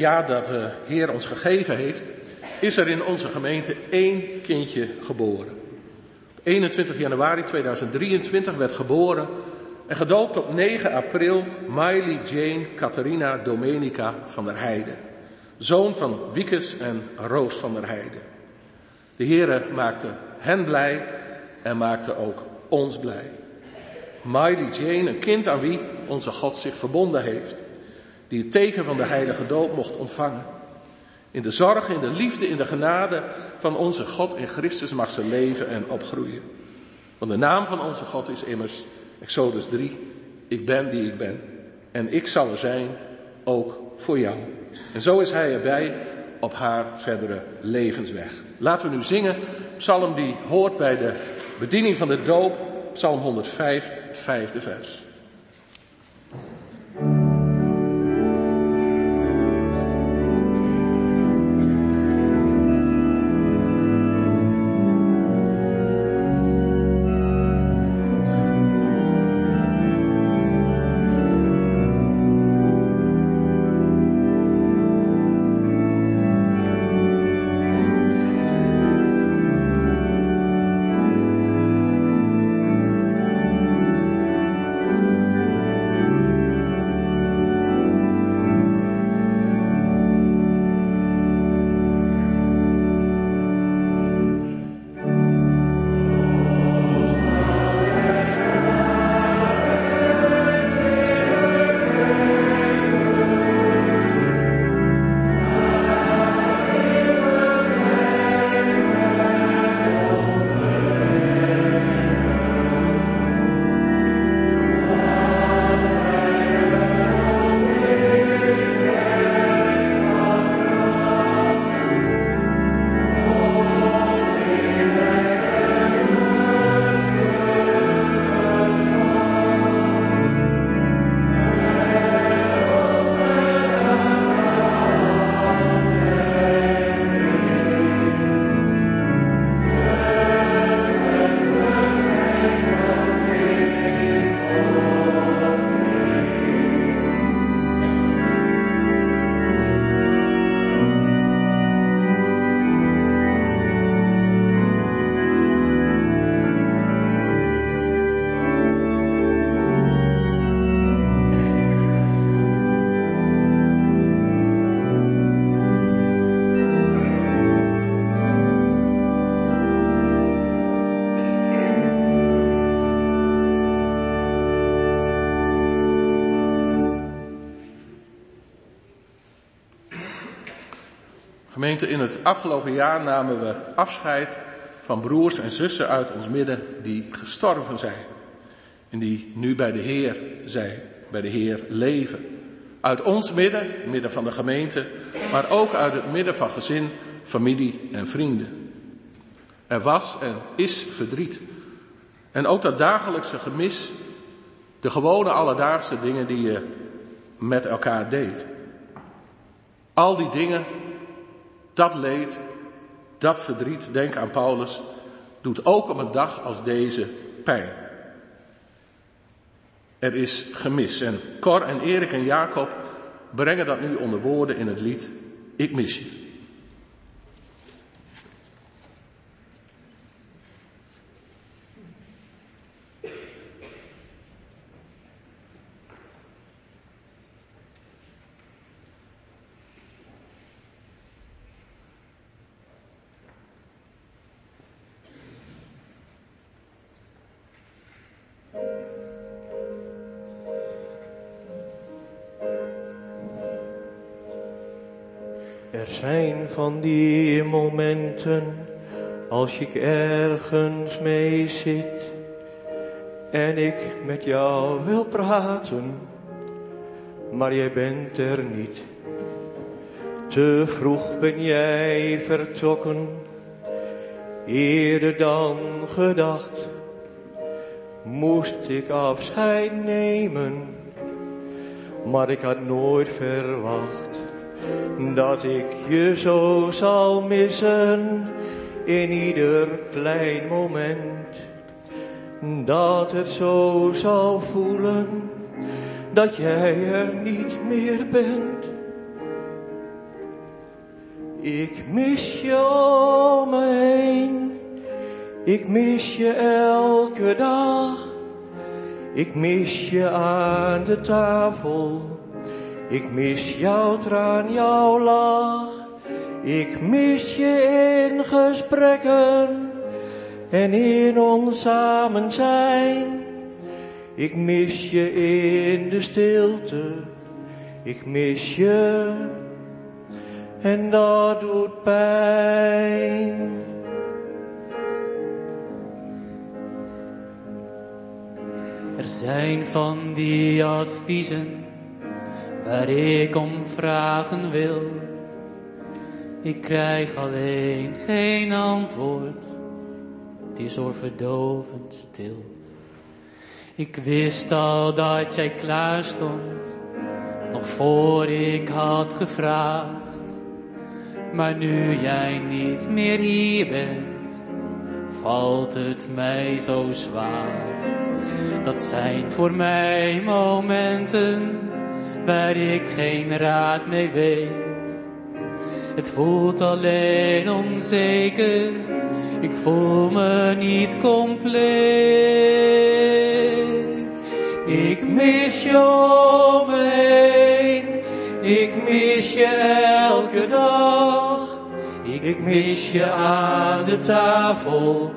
Jaar dat de Heer ons gegeven heeft, is er in onze gemeente één kindje geboren. Op 21 januari 2023 werd geboren en gedoopt op 9 april Miley Jane Catharina Domenica van der Heijden. Zoon van Wiekes en Roos van der Heijden. De Heere maakte hen blij en maakte ook ons blij. Miley Jane, een kind aan wie onze God zich verbonden heeft die het teken van de heilige doop mocht ontvangen. In de zorg, in de liefde, in de genade van onze God in Christus mag ze leven en opgroeien. Want de naam van onze God is immers, Exodus 3, ik ben die ik ben. En ik zal er zijn, ook voor jou. En zo is hij erbij op haar verdere levensweg. Laten we nu zingen, psalm die hoort bij de bediening van de doop, psalm 105, het vijfde vers. In het afgelopen jaar namen we afscheid van broers en zussen uit ons midden die gestorven zijn. En die nu bij de Heer zijn, bij de Heer leven. Uit ons midden, midden van de gemeente, maar ook uit het midden van gezin, familie en vrienden. Er was en is verdriet. En ook dat dagelijkse gemis, de gewone alledaagse dingen die je met elkaar deed. Al die dingen, dat leed, dat verdriet, denk aan Paulus, doet ook op een dag als deze pijn. Er is gemis. En Cor en Erik en Jacob brengen dat nu onder woorden in het lied Ik mis je. Er zijn van die momenten als ik ergens mee zit en ik met jou wil praten, maar jij bent er niet. Te vroeg ben jij vertrokken, eerder dan gedacht, moest ik afscheid nemen, maar ik had nooit verwacht dat ik je zo zal missen in ieder klein moment. Dat het zo zal voelen dat jij er niet meer bent. Ik mis je om me heen, ik mis je elke dag. Ik mis je aan de tafel ik mis jouw traan, jouw lach. Ik mis je in gesprekken en in ons samen zijn. Ik mis je in de stilte. Ik mis je en dat doet pijn. Er zijn van die adviezen waar ik om vragen wil. Ik krijg alleen geen antwoord, het is oorverdovend stil. Ik wist al dat jij klaar stond, nog voor ik had gevraagd. Maar nu jij niet meer hier bent, valt het mij zo zwaar. Dat zijn voor mij momenten waar ik geen raad mee weet. Het voelt alleen onzeker, ik voel me niet compleet. Ik mis je om me heen, ik mis je elke dag. Ik mis je aan de tafel,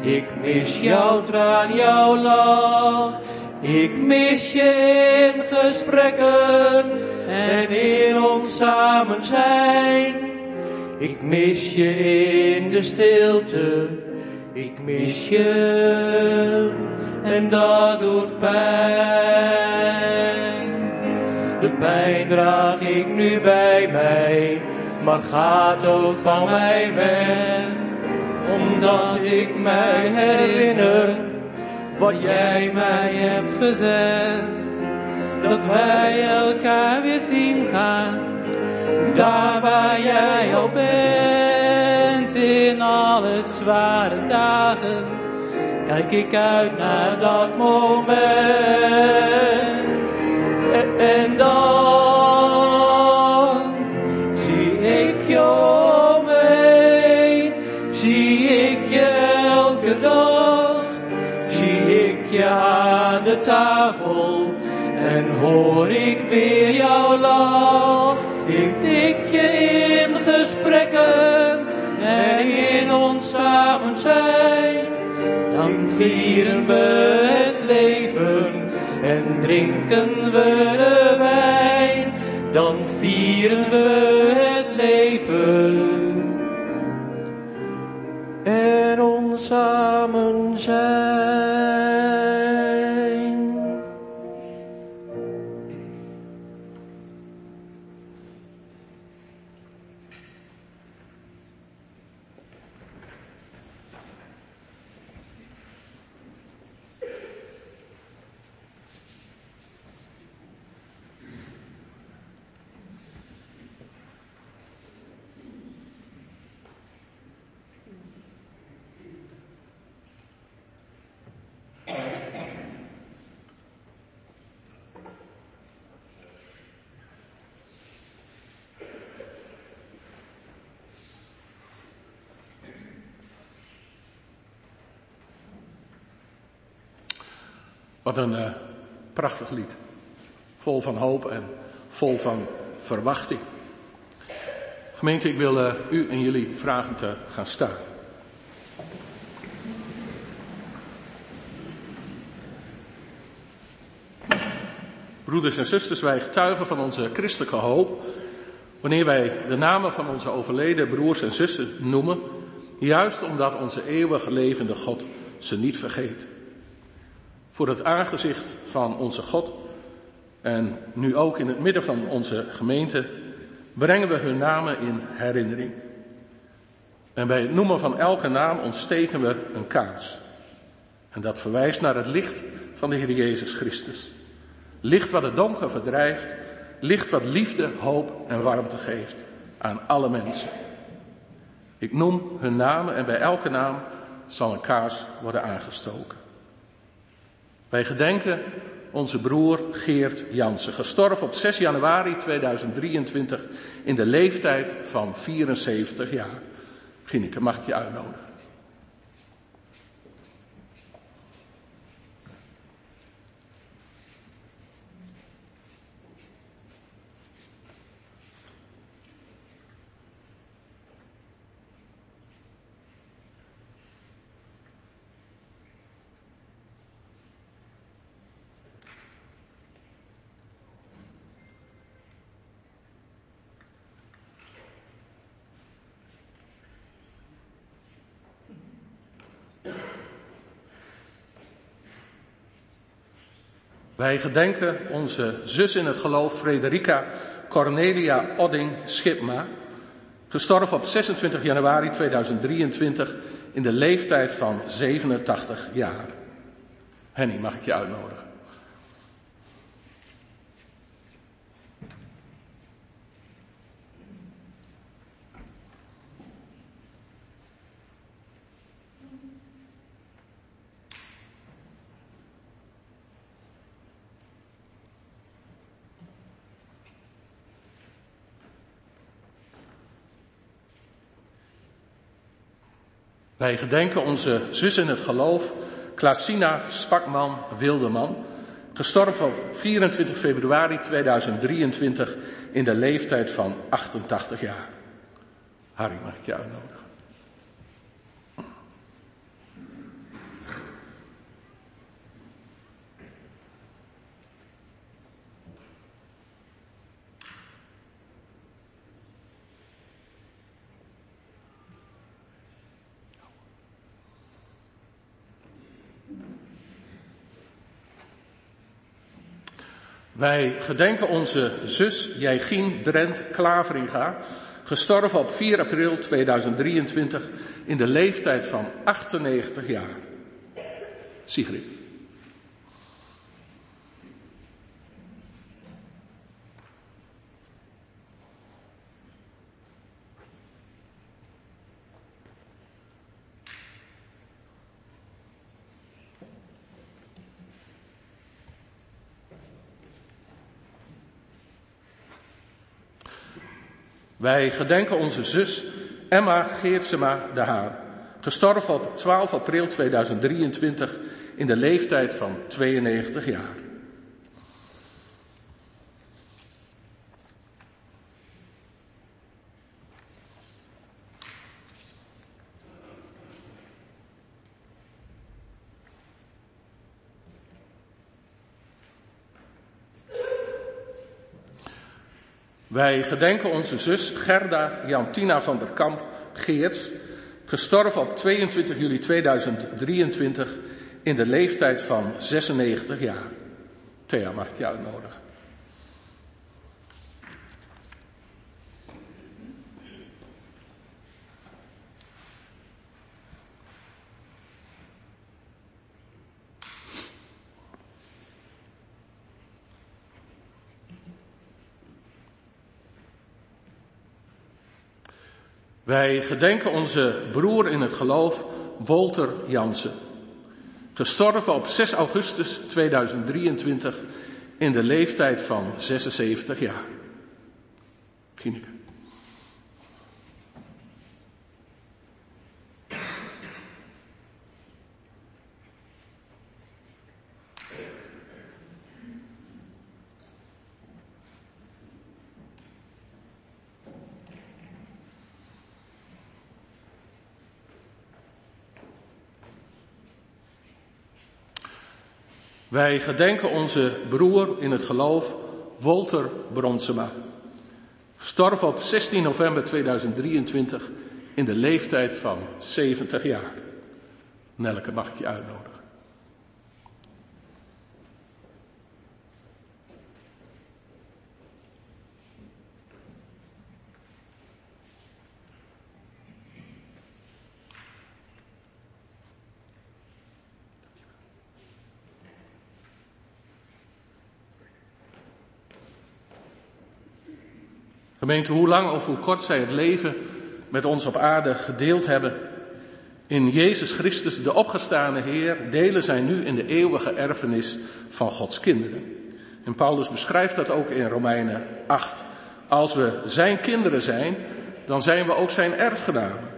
ik mis jouw traan, jouw lach. Ik mis je in gesprekken en in ons samen zijn. Ik mis je in de stilte, ik mis je en dat doet pijn. De pijn draag ik nu bij mij, maar gaat ook van mij weg. Omdat ik mij herinner wat jij mij hebt gezegd. Dat wij elkaar weer zien gaan, daar waar jij al bent. In alle zware dagen, kijk ik uit naar dat moment. En, dan je aan de tafel en hoor ik weer jouw lach. Vind ik je in gesprekken en in ons samen zijn. Dan vieren we het leven en drinken we de Wat een uh, prachtig lied. Vol van hoop en vol van verwachting. Gemeente, ik wil uh, u en jullie vragen te gaan staan. Broeders en zusters, wij getuigen van onze christelijke hoop wanneer wij de namen van onze overleden broers en zussen noemen, juist omdat onze eeuwig levende God ze niet vergeet. Voor het aangezicht van onze God en nu ook in het midden van onze gemeente brengen we hun namen in herinnering. En bij het noemen van elke naam ontsteken we een kaars. En dat verwijst naar het licht van de Heer Jezus Christus. Licht wat het donker verdrijft, licht wat liefde, hoop en warmte geeft aan alle mensen. Ik noem hun namen en bij elke naam zal een kaars worden aangestoken. Wij gedenken onze broer Geert Jansen, gestorven op 6 januari 2023 in de leeftijd van 74 jaar. Gineke, mag ik je uitnodigen? Wij gedenken onze zus in het geloof Frederica Cornelia Odding Schipma, gestorven op 26 januari 2023 in de leeftijd van 87 jaar. Henny, mag ik je uitnodigen? Wij gedenken onze zus in het geloof, Klasina Spakman Wildeman, gestorven op 24 februari 2023 in de leeftijd van 88 jaar. Harry, mag ik je uitnodigen? Wij gedenken onze zus Jegien Drent Klaveringa, gestorven op 4 april 2023 in de leeftijd van 98 jaar. Sigrid. Wij gedenken onze zus Emma Geertsema de Haan, gestorven op 12 april 2023 in de leeftijd van 92 jaar. Wij gedenken onze zus Gerda Jantina van der Kamp Geerts, gestorven op 22 juli 2023 in de leeftijd van 96 jaar. Thea, mag ik je uitnodigen? Wij gedenken onze broer in het geloof, Walter Jansen. Gestorven op 6 augustus 2023 in de leeftijd van 76 jaar. Wij gedenken onze broer in het geloof, Walter Bronsema. Gestorven op 16 november 2023 in de leeftijd van 70 jaar. Nelke, mag ik je uitnodigen? Gemeente, hoe lang of hoe kort zij het leven met ons op aarde gedeeld hebben, in Jezus Christus, de opgestane Heer, delen zij nu in de eeuwige erfenis van Gods kinderen. En Paulus beschrijft dat ook in Romeinen 8. Als we zijn kinderen zijn, dan zijn we ook zijn erfgenamen.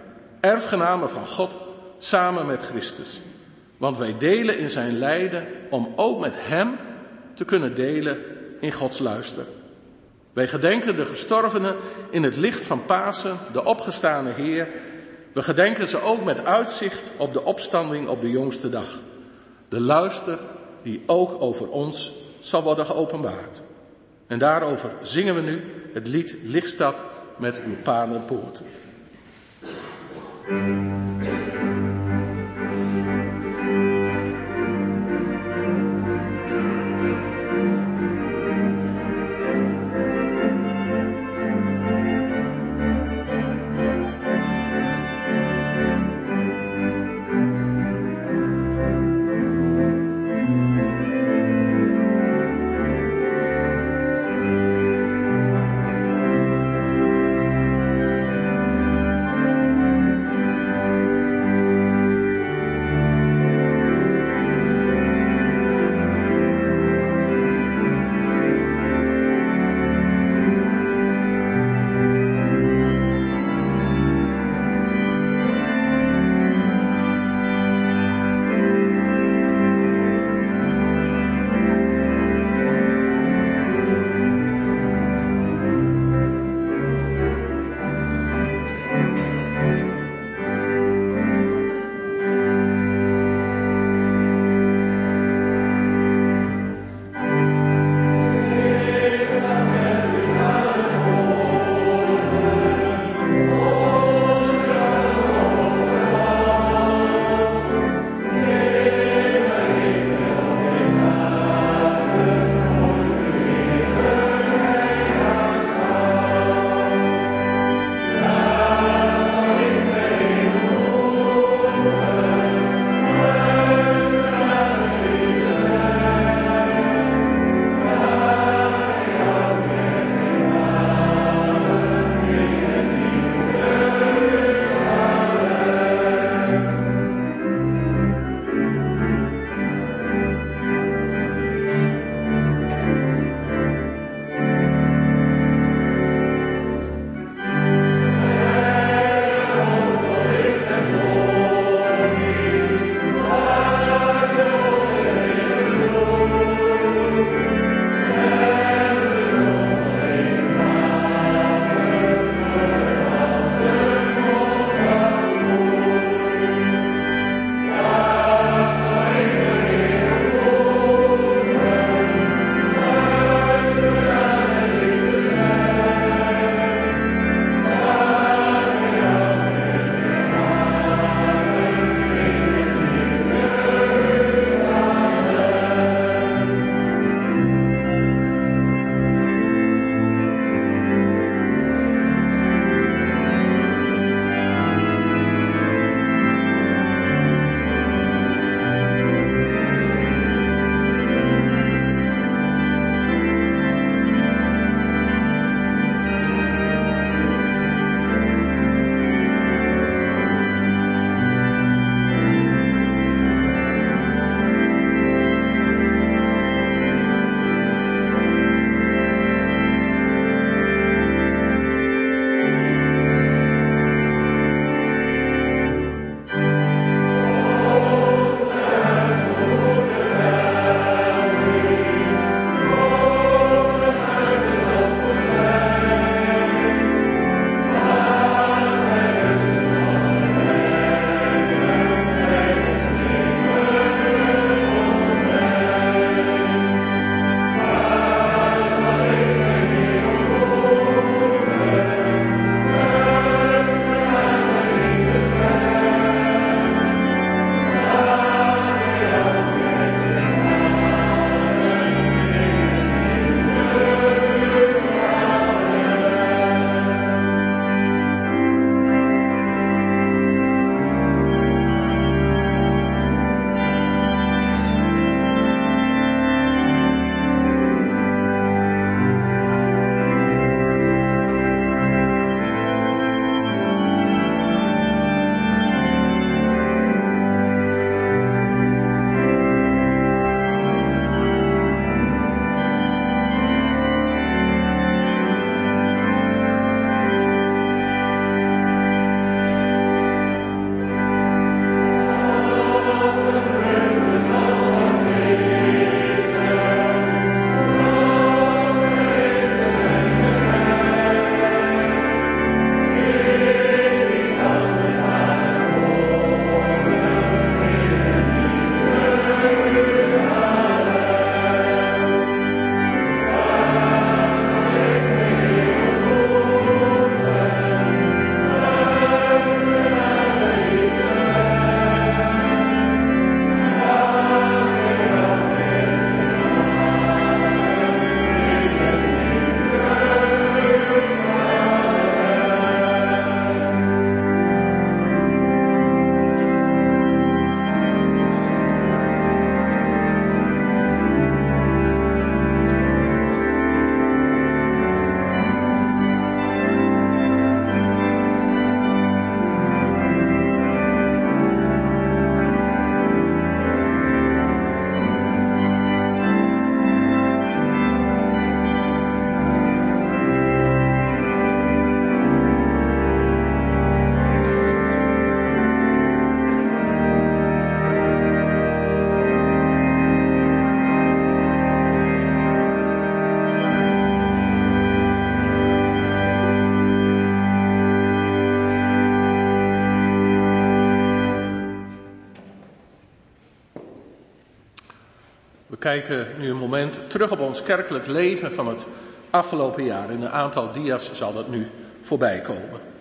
Erfgenamen van God samen met Christus. Want wij delen in zijn lijden om ook met hem te kunnen delen in Gods luister. Wij gedenken de gestorvenen in het licht van Pasen, de opgestane Heer. We gedenken ze ook met uitzicht op de opstanding op de jongste dag. De luister die ook over ons zal worden geopenbaard. En daarover zingen we nu het lied Lichtstad met uw palenpoorten. Kijken nu een moment terug op ons kerkelijk leven van het afgelopen jaar. In een aantal dia's zal dat nu voorbij komen.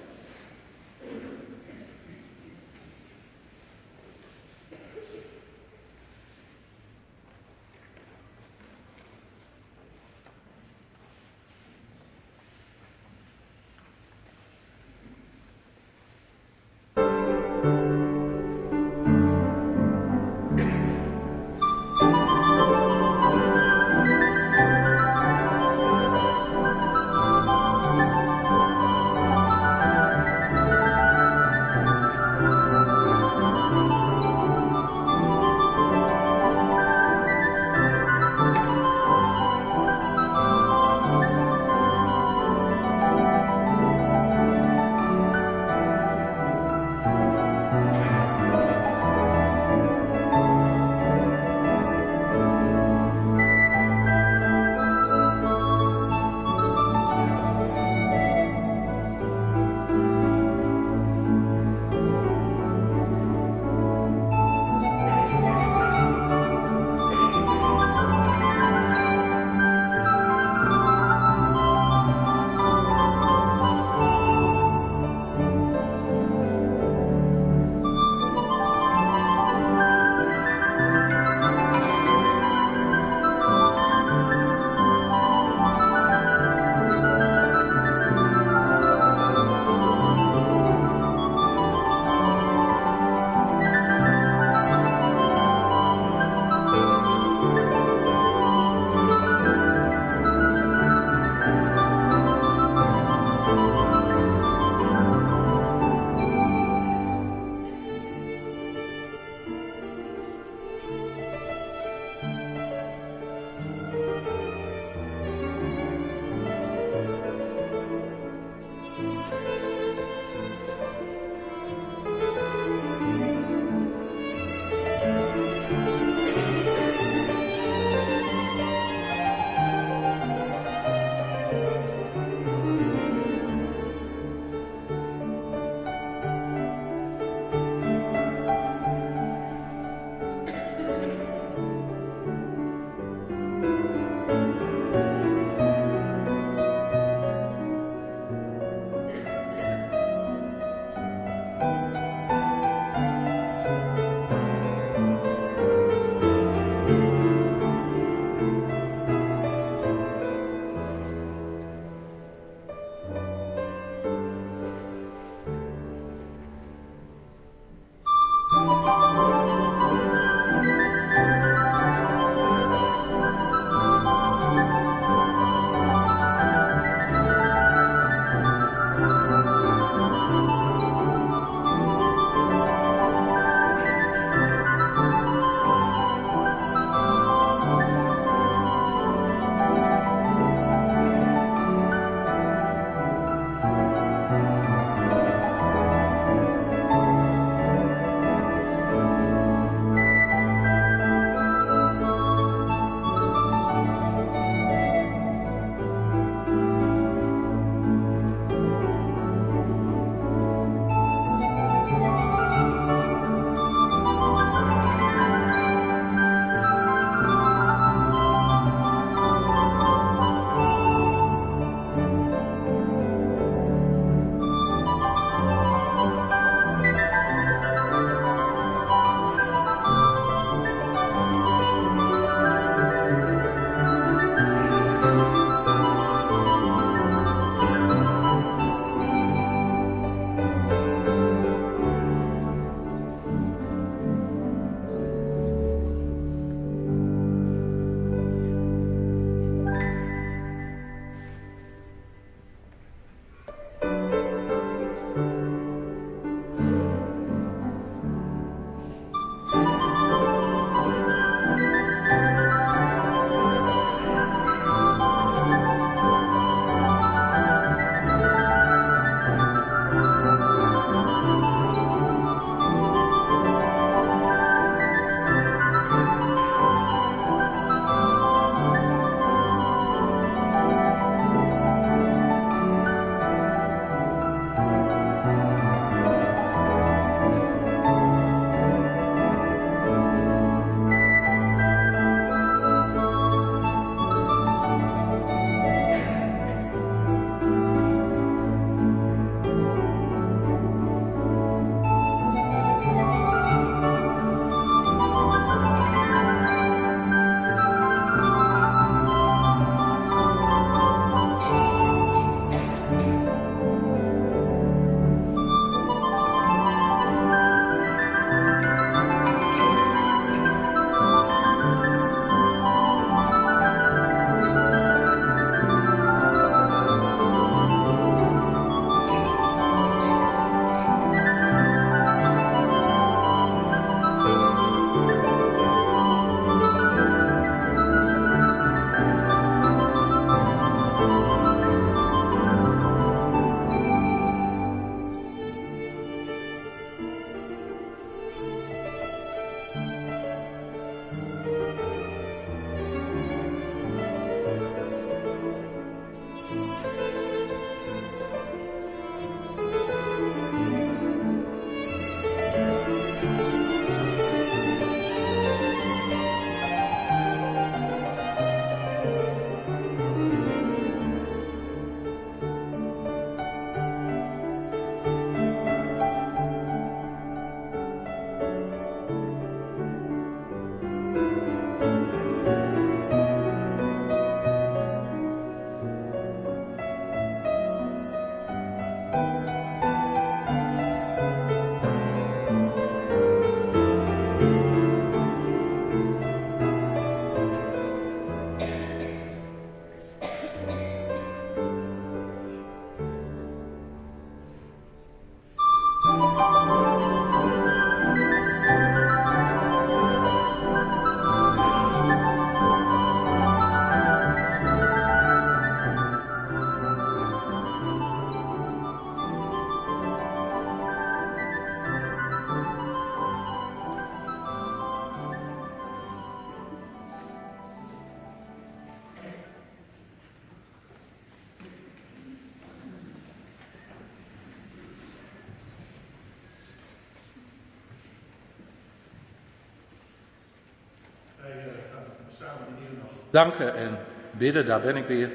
Danken en bidden, daar ben ik weer.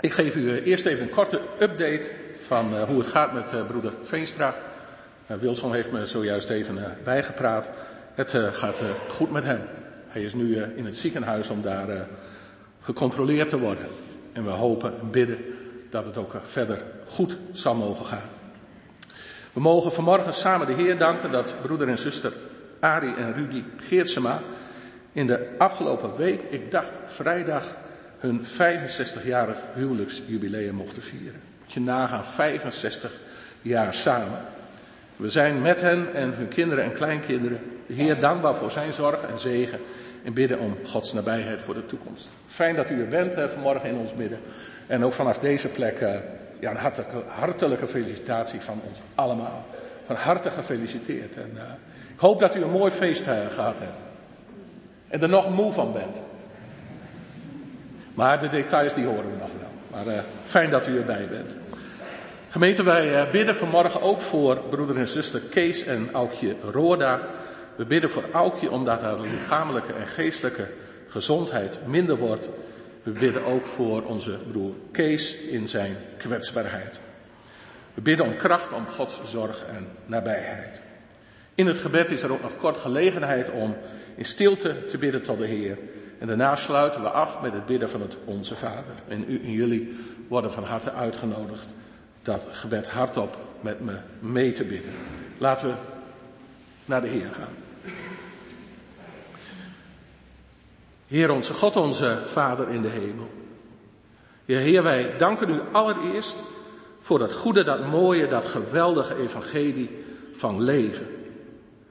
Ik geef u eerst even een korte update van hoe het gaat met broeder Veenstra. Wilson heeft me zojuist even bijgepraat. Het gaat goed met hem. Hij is nu in het ziekenhuis om daar gecontroleerd te worden. En we hopen en bidden dat het ook verder goed zal mogen gaan. We mogen vanmorgen samen de Heer danken dat broeder en zuster Ari en Rudy Geertsema in de afgelopen week, ik dacht vrijdag, hun 65-jarig huwelijksjubileum mochten vieren. Je nagaan 65 jaar samen. We zijn met hen en hun kinderen en kleinkinderen de Heer dankbaar voor zijn zorg en zegen en bidden om Gods nabijheid voor de toekomst. Fijn dat u er bent eh, vanmorgen in ons midden. En ook vanaf deze plek eh, ja, een hartelijke, hartelijke felicitatie van ons allemaal. Van harte gefeliciteerd. En uh, ik hoop dat u een mooi feest uh, gehad hebt. En er nog moe van bent. Maar de details die horen we nog wel. Maar uh, fijn dat u erbij bent. Gemeente, wij bidden vanmorgen ook voor broeder en zuster Kees en Aukje Roorda. We bidden voor Aukje omdat haar lichamelijke en geestelijke gezondheid minder wordt. We bidden ook voor onze broer Kees in zijn kwetsbaarheid. We bidden om kracht, om Gods zorg en nabijheid. In het gebed is er ook nog kort gelegenheid om in stilte te bidden tot de Heer. En daarna sluiten we af met het bidden van het Onze Vader. En u en jullie worden van harte uitgenodigd dat gebed hardop met me mee te bidden. Laten we naar de Heer gaan. Heer onze God, onze Vader in de hemel. Heer, Heer, wij danken u allereerst voor dat goede, dat mooie, dat geweldige evangelie van leven.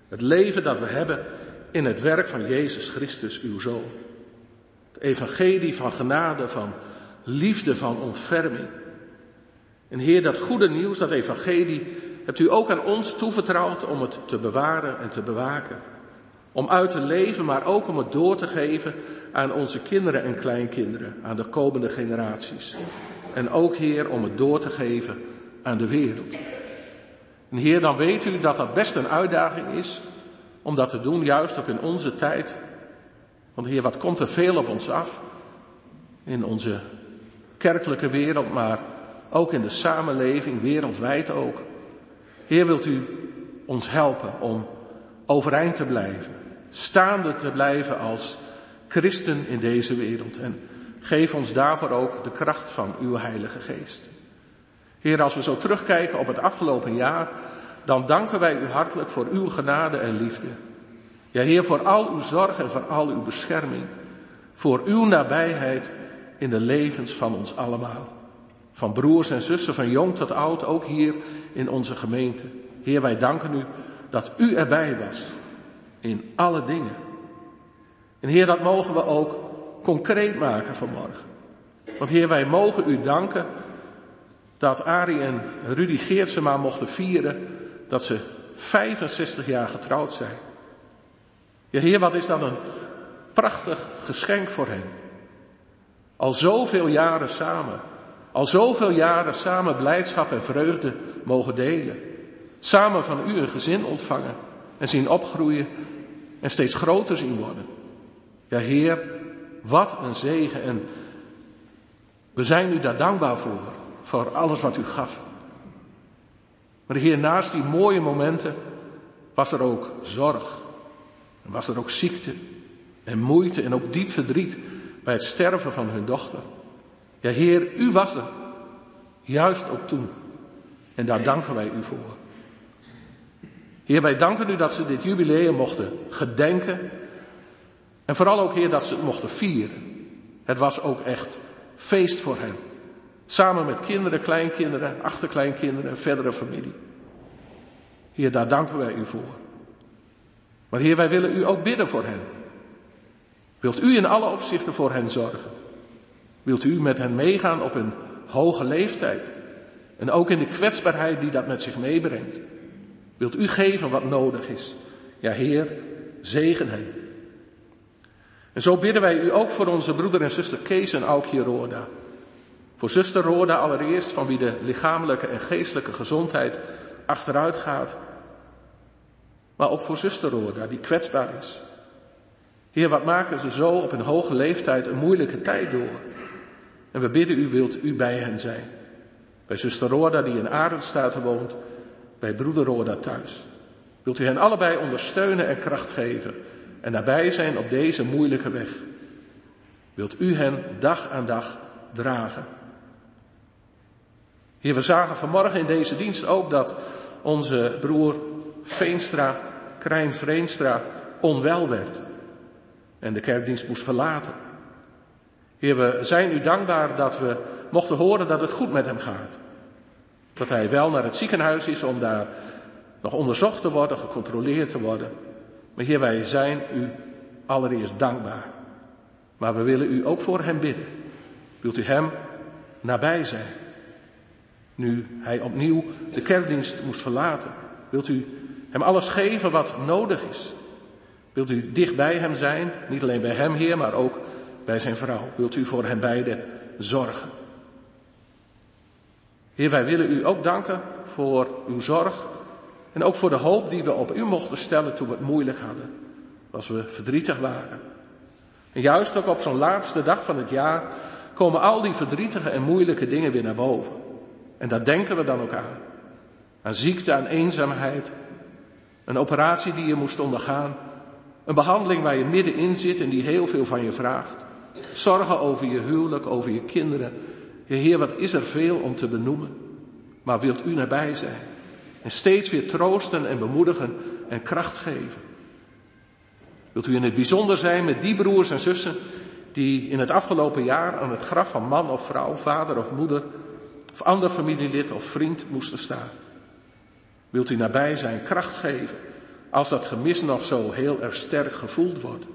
Het leven dat we hebben in het werk van Jezus Christus, uw Zoon. Het evangelie van genade, van liefde, van ontferming. En Heer, dat goede nieuws, dat evangelie, hebt u ook aan ons toevertrouwd om het te bewaren en te bewaken. Om uit te leven, maar ook om het door te geven aan onze kinderen en kleinkinderen, aan de komende generaties. En ook, Heer, om het door te geven aan de wereld. En Heer, dan weet u dat dat best een uitdaging is om dat te doen, juist ook in onze tijd. Want Heer, wat komt er veel op ons af? In onze kerkelijke wereld, maar ook in de samenleving, wereldwijd ook. Heer, wilt u ons helpen om overeind te blijven, staande te blijven als christen in deze wereld. En geef ons daarvoor ook de kracht van uw Heilige Geest. Heer, als we zo terugkijken op het afgelopen jaar, dan danken wij u hartelijk voor uw genade en liefde. Ja, Heer, voor al uw zorg en voor al uw bescherming. Voor uw nabijheid in de levens van ons allemaal. Van broers en zussen, van jong tot oud, ook hier in onze gemeente. Heer, wij danken u dat u erbij was in alle dingen. En Heer, dat mogen we ook concreet maken vanmorgen. Want Heer, wij mogen u danken dat Arie en Rudy Geertsema mochten vieren dat ze 65 jaar getrouwd zijn. Ja, Heer, wat is dat een prachtig geschenk voor hen. Al zoveel jaren samen. Al zoveel jaren samen blijdschap en vreugde mogen delen. Samen van u een gezin ontvangen en zien opgroeien en steeds groter zien worden. Ja, Heer, wat een zegen en we zijn u daar dankbaar voor, voor alles wat u gaf. Maar Heer, naast die mooie momenten was er ook zorg. En was er ook ziekte en moeite en ook diep verdriet bij het sterven van hun dochter. Ja, Heer, u was er. Juist ook toen. En daar danken wij u voor. Heer, wij danken u dat ze dit jubileum mochten gedenken. En vooral ook, Heer, dat ze het mochten vieren. Het was ook echt feest voor hen. Samen met kinderen, kleinkinderen, achterkleinkinderen en verdere familie. Heer, daar danken wij u voor. Maar Heer, wij willen u ook bidden voor hen. Wilt u in alle opzichten voor hen zorgen? Wilt u met hen meegaan op een hoge leeftijd? En ook in de kwetsbaarheid die dat met zich meebrengt? Wilt u geven wat nodig is? Ja, Heer, zegen hen. En zo bidden wij u ook voor onze broeder en zuster Kees en Aukje Roda. Voor zuster Roda allereerst, van wie de lichamelijke en geestelijke gezondheid achteruit gaat. Maar ook voor zuster Roda, die kwetsbaar is. Heer, wat maken ze zo op een hoge leeftijd een moeilijke tijd door? En we bidden u, wilt u bij hen zijn. Bij zuster Roda die in Arendstaten woont, bij broeder Roda thuis. Wilt u hen allebei ondersteunen en kracht geven en nabij zijn op deze moeilijke weg? Wilt u hen dag aan dag dragen? Heer, we zagen vanmorgen in deze dienst ook dat onze broer Veenstra, Krijn Vreenstra, onwel werd en de kerkdienst moest verlaten. Heer, we zijn u dankbaar dat we mochten horen dat het goed met hem gaat. Dat hij wel naar het ziekenhuis is om daar nog onderzocht te worden, gecontroleerd te worden. Maar Heer, wij zijn u allereerst dankbaar. Maar we willen u ook voor hem bidden. Wilt u hem nabij zijn? Nu hij opnieuw de kerkdienst moest verlaten. Wilt u hem alles geven wat nodig is? Wilt u dicht bij hem zijn? Niet alleen bij hem, Heer, maar ook bij zijn vrouw. Wilt u voor hen beiden zorgen? Heer, wij willen u ook danken voor uw zorg en ook voor de hoop die we op u mochten stellen toen we het moeilijk hadden. Als we verdrietig waren. En juist ook op zo'n laatste dag van het jaar komen al die verdrietige en moeilijke dingen weer naar boven. En daar denken we dan ook aan. Aan ziekte, aan eenzaamheid. Een operatie die je moest ondergaan. Een behandeling waar je middenin zit en die heel veel van je vraagt. Zorgen over je huwelijk, over je kinderen. Heer, wat is er veel om te benoemen. Maar wilt u nabij zijn. En steeds weer troosten en bemoedigen en kracht geven. Wilt u in het bijzonder zijn met die broers en zussen die in het afgelopen jaar aan het graf van man of vrouw, vader of moeder of ander familielid of vriend moesten staan. Wilt u nabij zijn, kracht geven, als dat gemis nog zo heel erg sterk gevoeld wordt.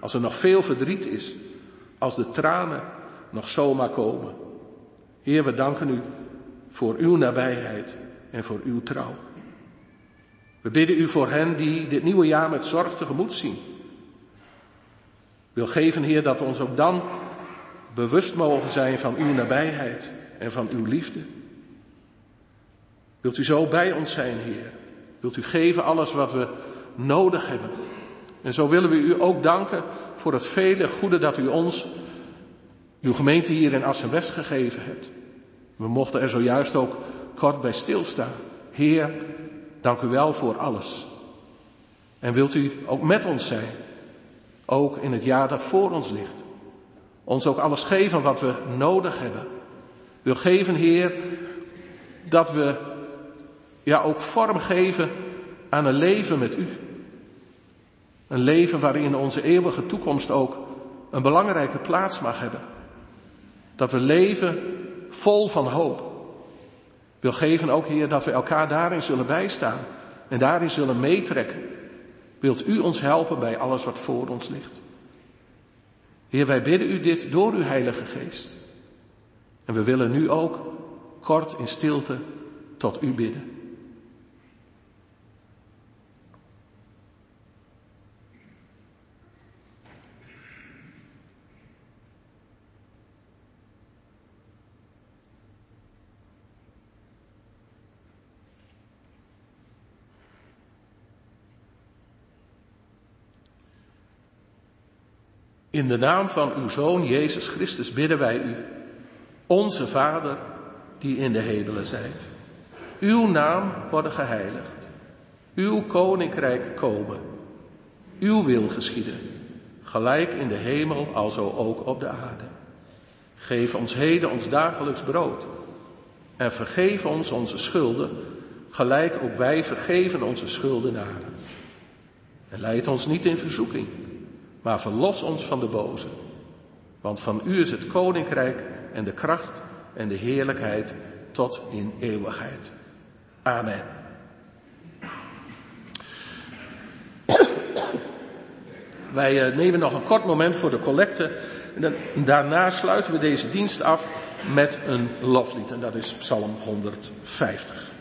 Als er nog veel verdriet is, als de tranen nog zomaar komen. Heer, we danken u voor uw nabijheid en voor uw trouw. We bidden u voor hen die dit nieuwe jaar met zorg tegemoet zien. Wil geven, Heer, dat we ons ook dan bewust mogen zijn van uw nabijheid en van uw liefde. Wilt u zo bij ons zijn, Heer? Wilt u geven alles wat we nodig hebben? En zo willen we u ook danken voor het vele goede dat u ons, uw gemeente hier in Assen-West gegeven hebt. We mochten er zojuist ook kort bij stilstaan. Heer, dank u wel voor alles. En wilt u ook met ons zijn? Ook in het jaar dat voor ons ligt. Ons ook alles geven wat we nodig hebben. Wil geven, Heer, dat we ja ook vorm geven aan een leven met u. Een leven waarin onze eeuwige toekomst ook een belangrijke plaats mag hebben. Dat we leven vol van hoop. Wil geven ook, Heer, dat we elkaar daarin zullen bijstaan en daarin zullen meetrekken. Wilt u ons helpen bij alles wat voor ons ligt? Heer, wij bidden u dit door uw Heilige Geest. En we willen nu ook kort in stilte tot u bidden. In de naam van uw Zoon Jezus Christus bidden wij u, onze Vader die in de hemelen zijt. Uw naam worden geheiligd, uw koninkrijk komen, uw wil geschieden, gelijk in de hemel alzo ook op de aarde. Geef ons heden ons dagelijks brood en vergeef ons onze schulden, gelijk ook wij vergeven onze schuldenaren. En leid ons niet in verzoeking maar verlos ons van de boze. Want van u is het koninkrijk en de kracht en de heerlijkheid tot in eeuwigheid. Amen. Wij eh, nemen nog een kort moment voor de collecte. En daarna sluiten we deze dienst af met een loflied. En dat is Psalm 150.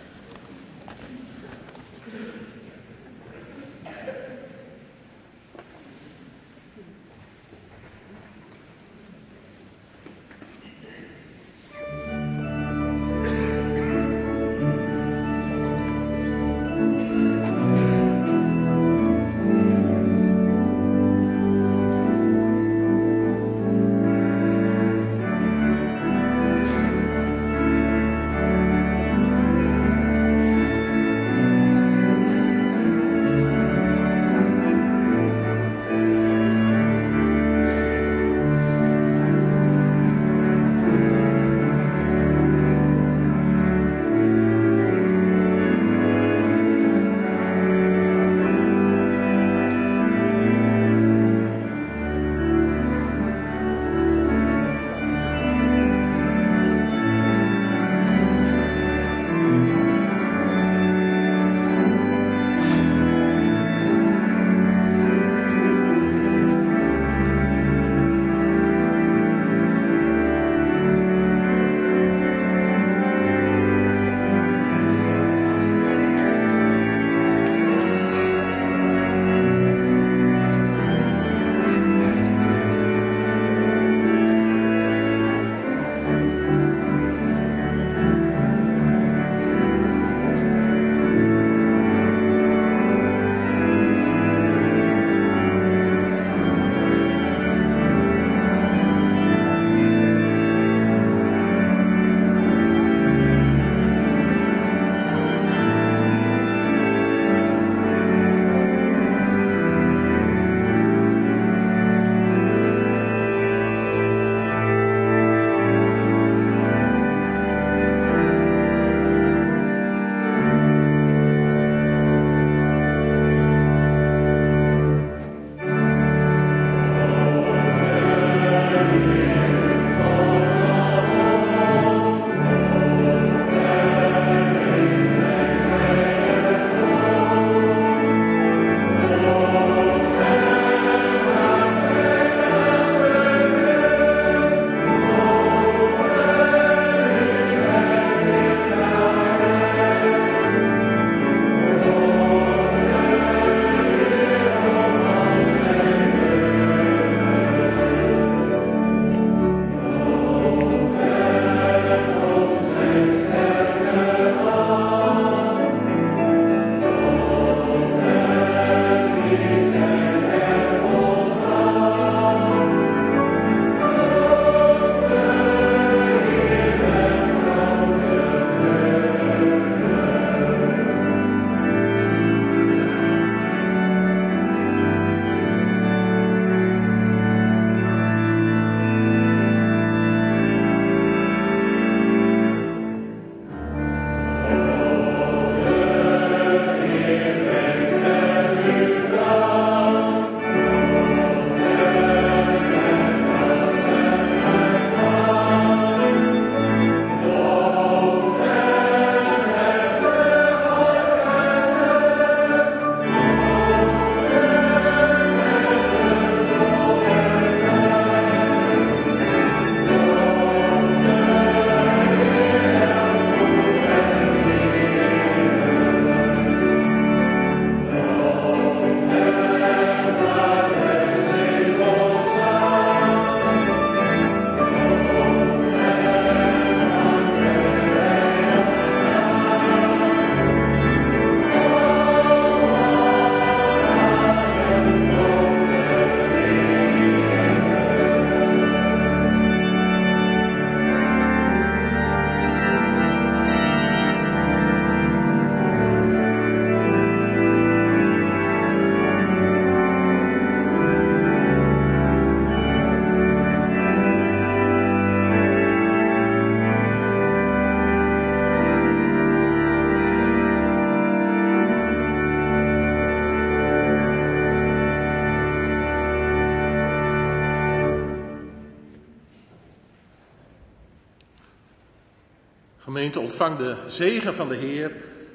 Gemeente, ontvang de zegen van de Heer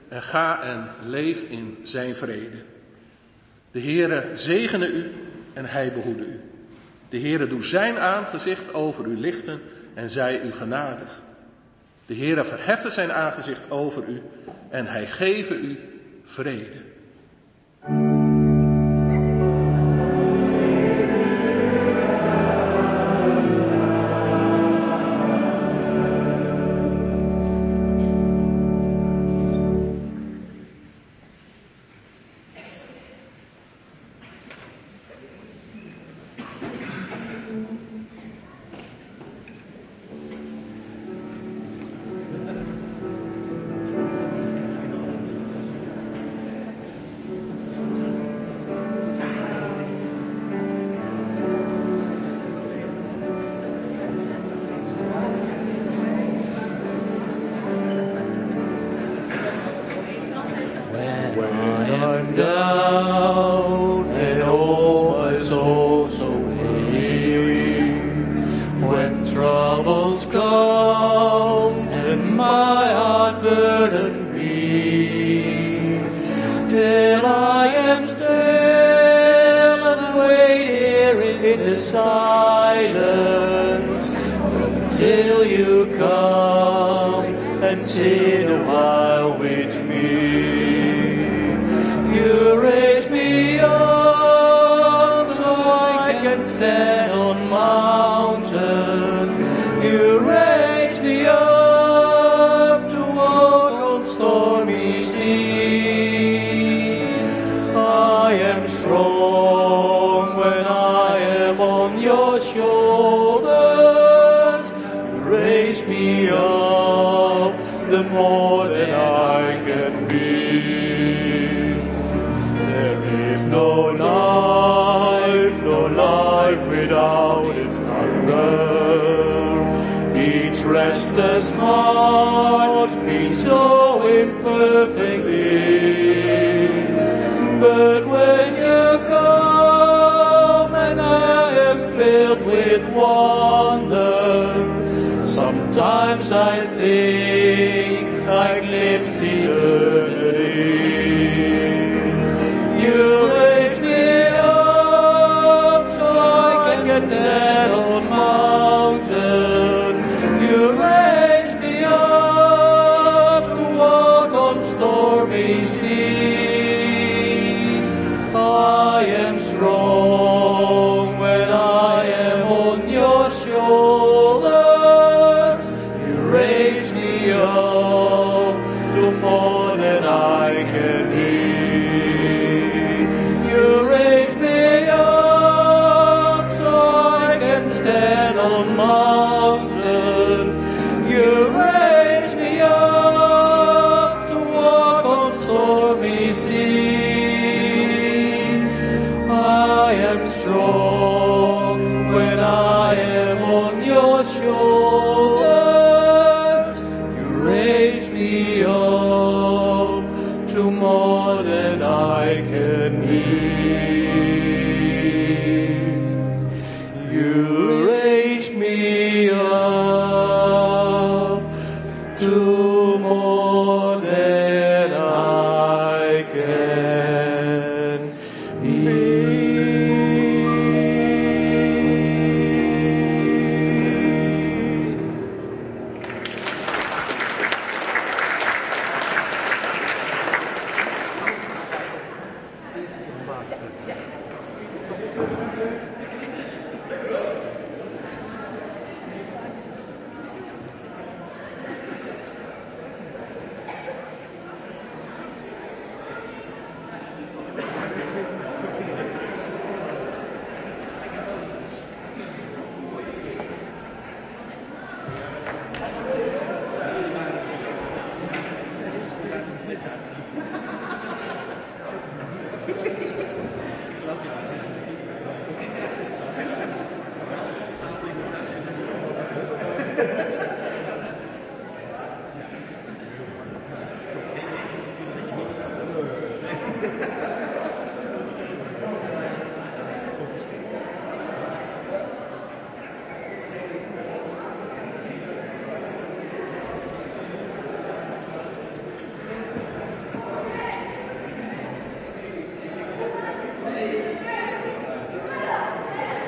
en ga en leef in zijn vrede. De Heere zegene u en hij behoede u. De Heere doet zijn aangezicht over u lichten en zij u genadig. De Heere verheffen zijn aangezicht over u en hij geven u vrede.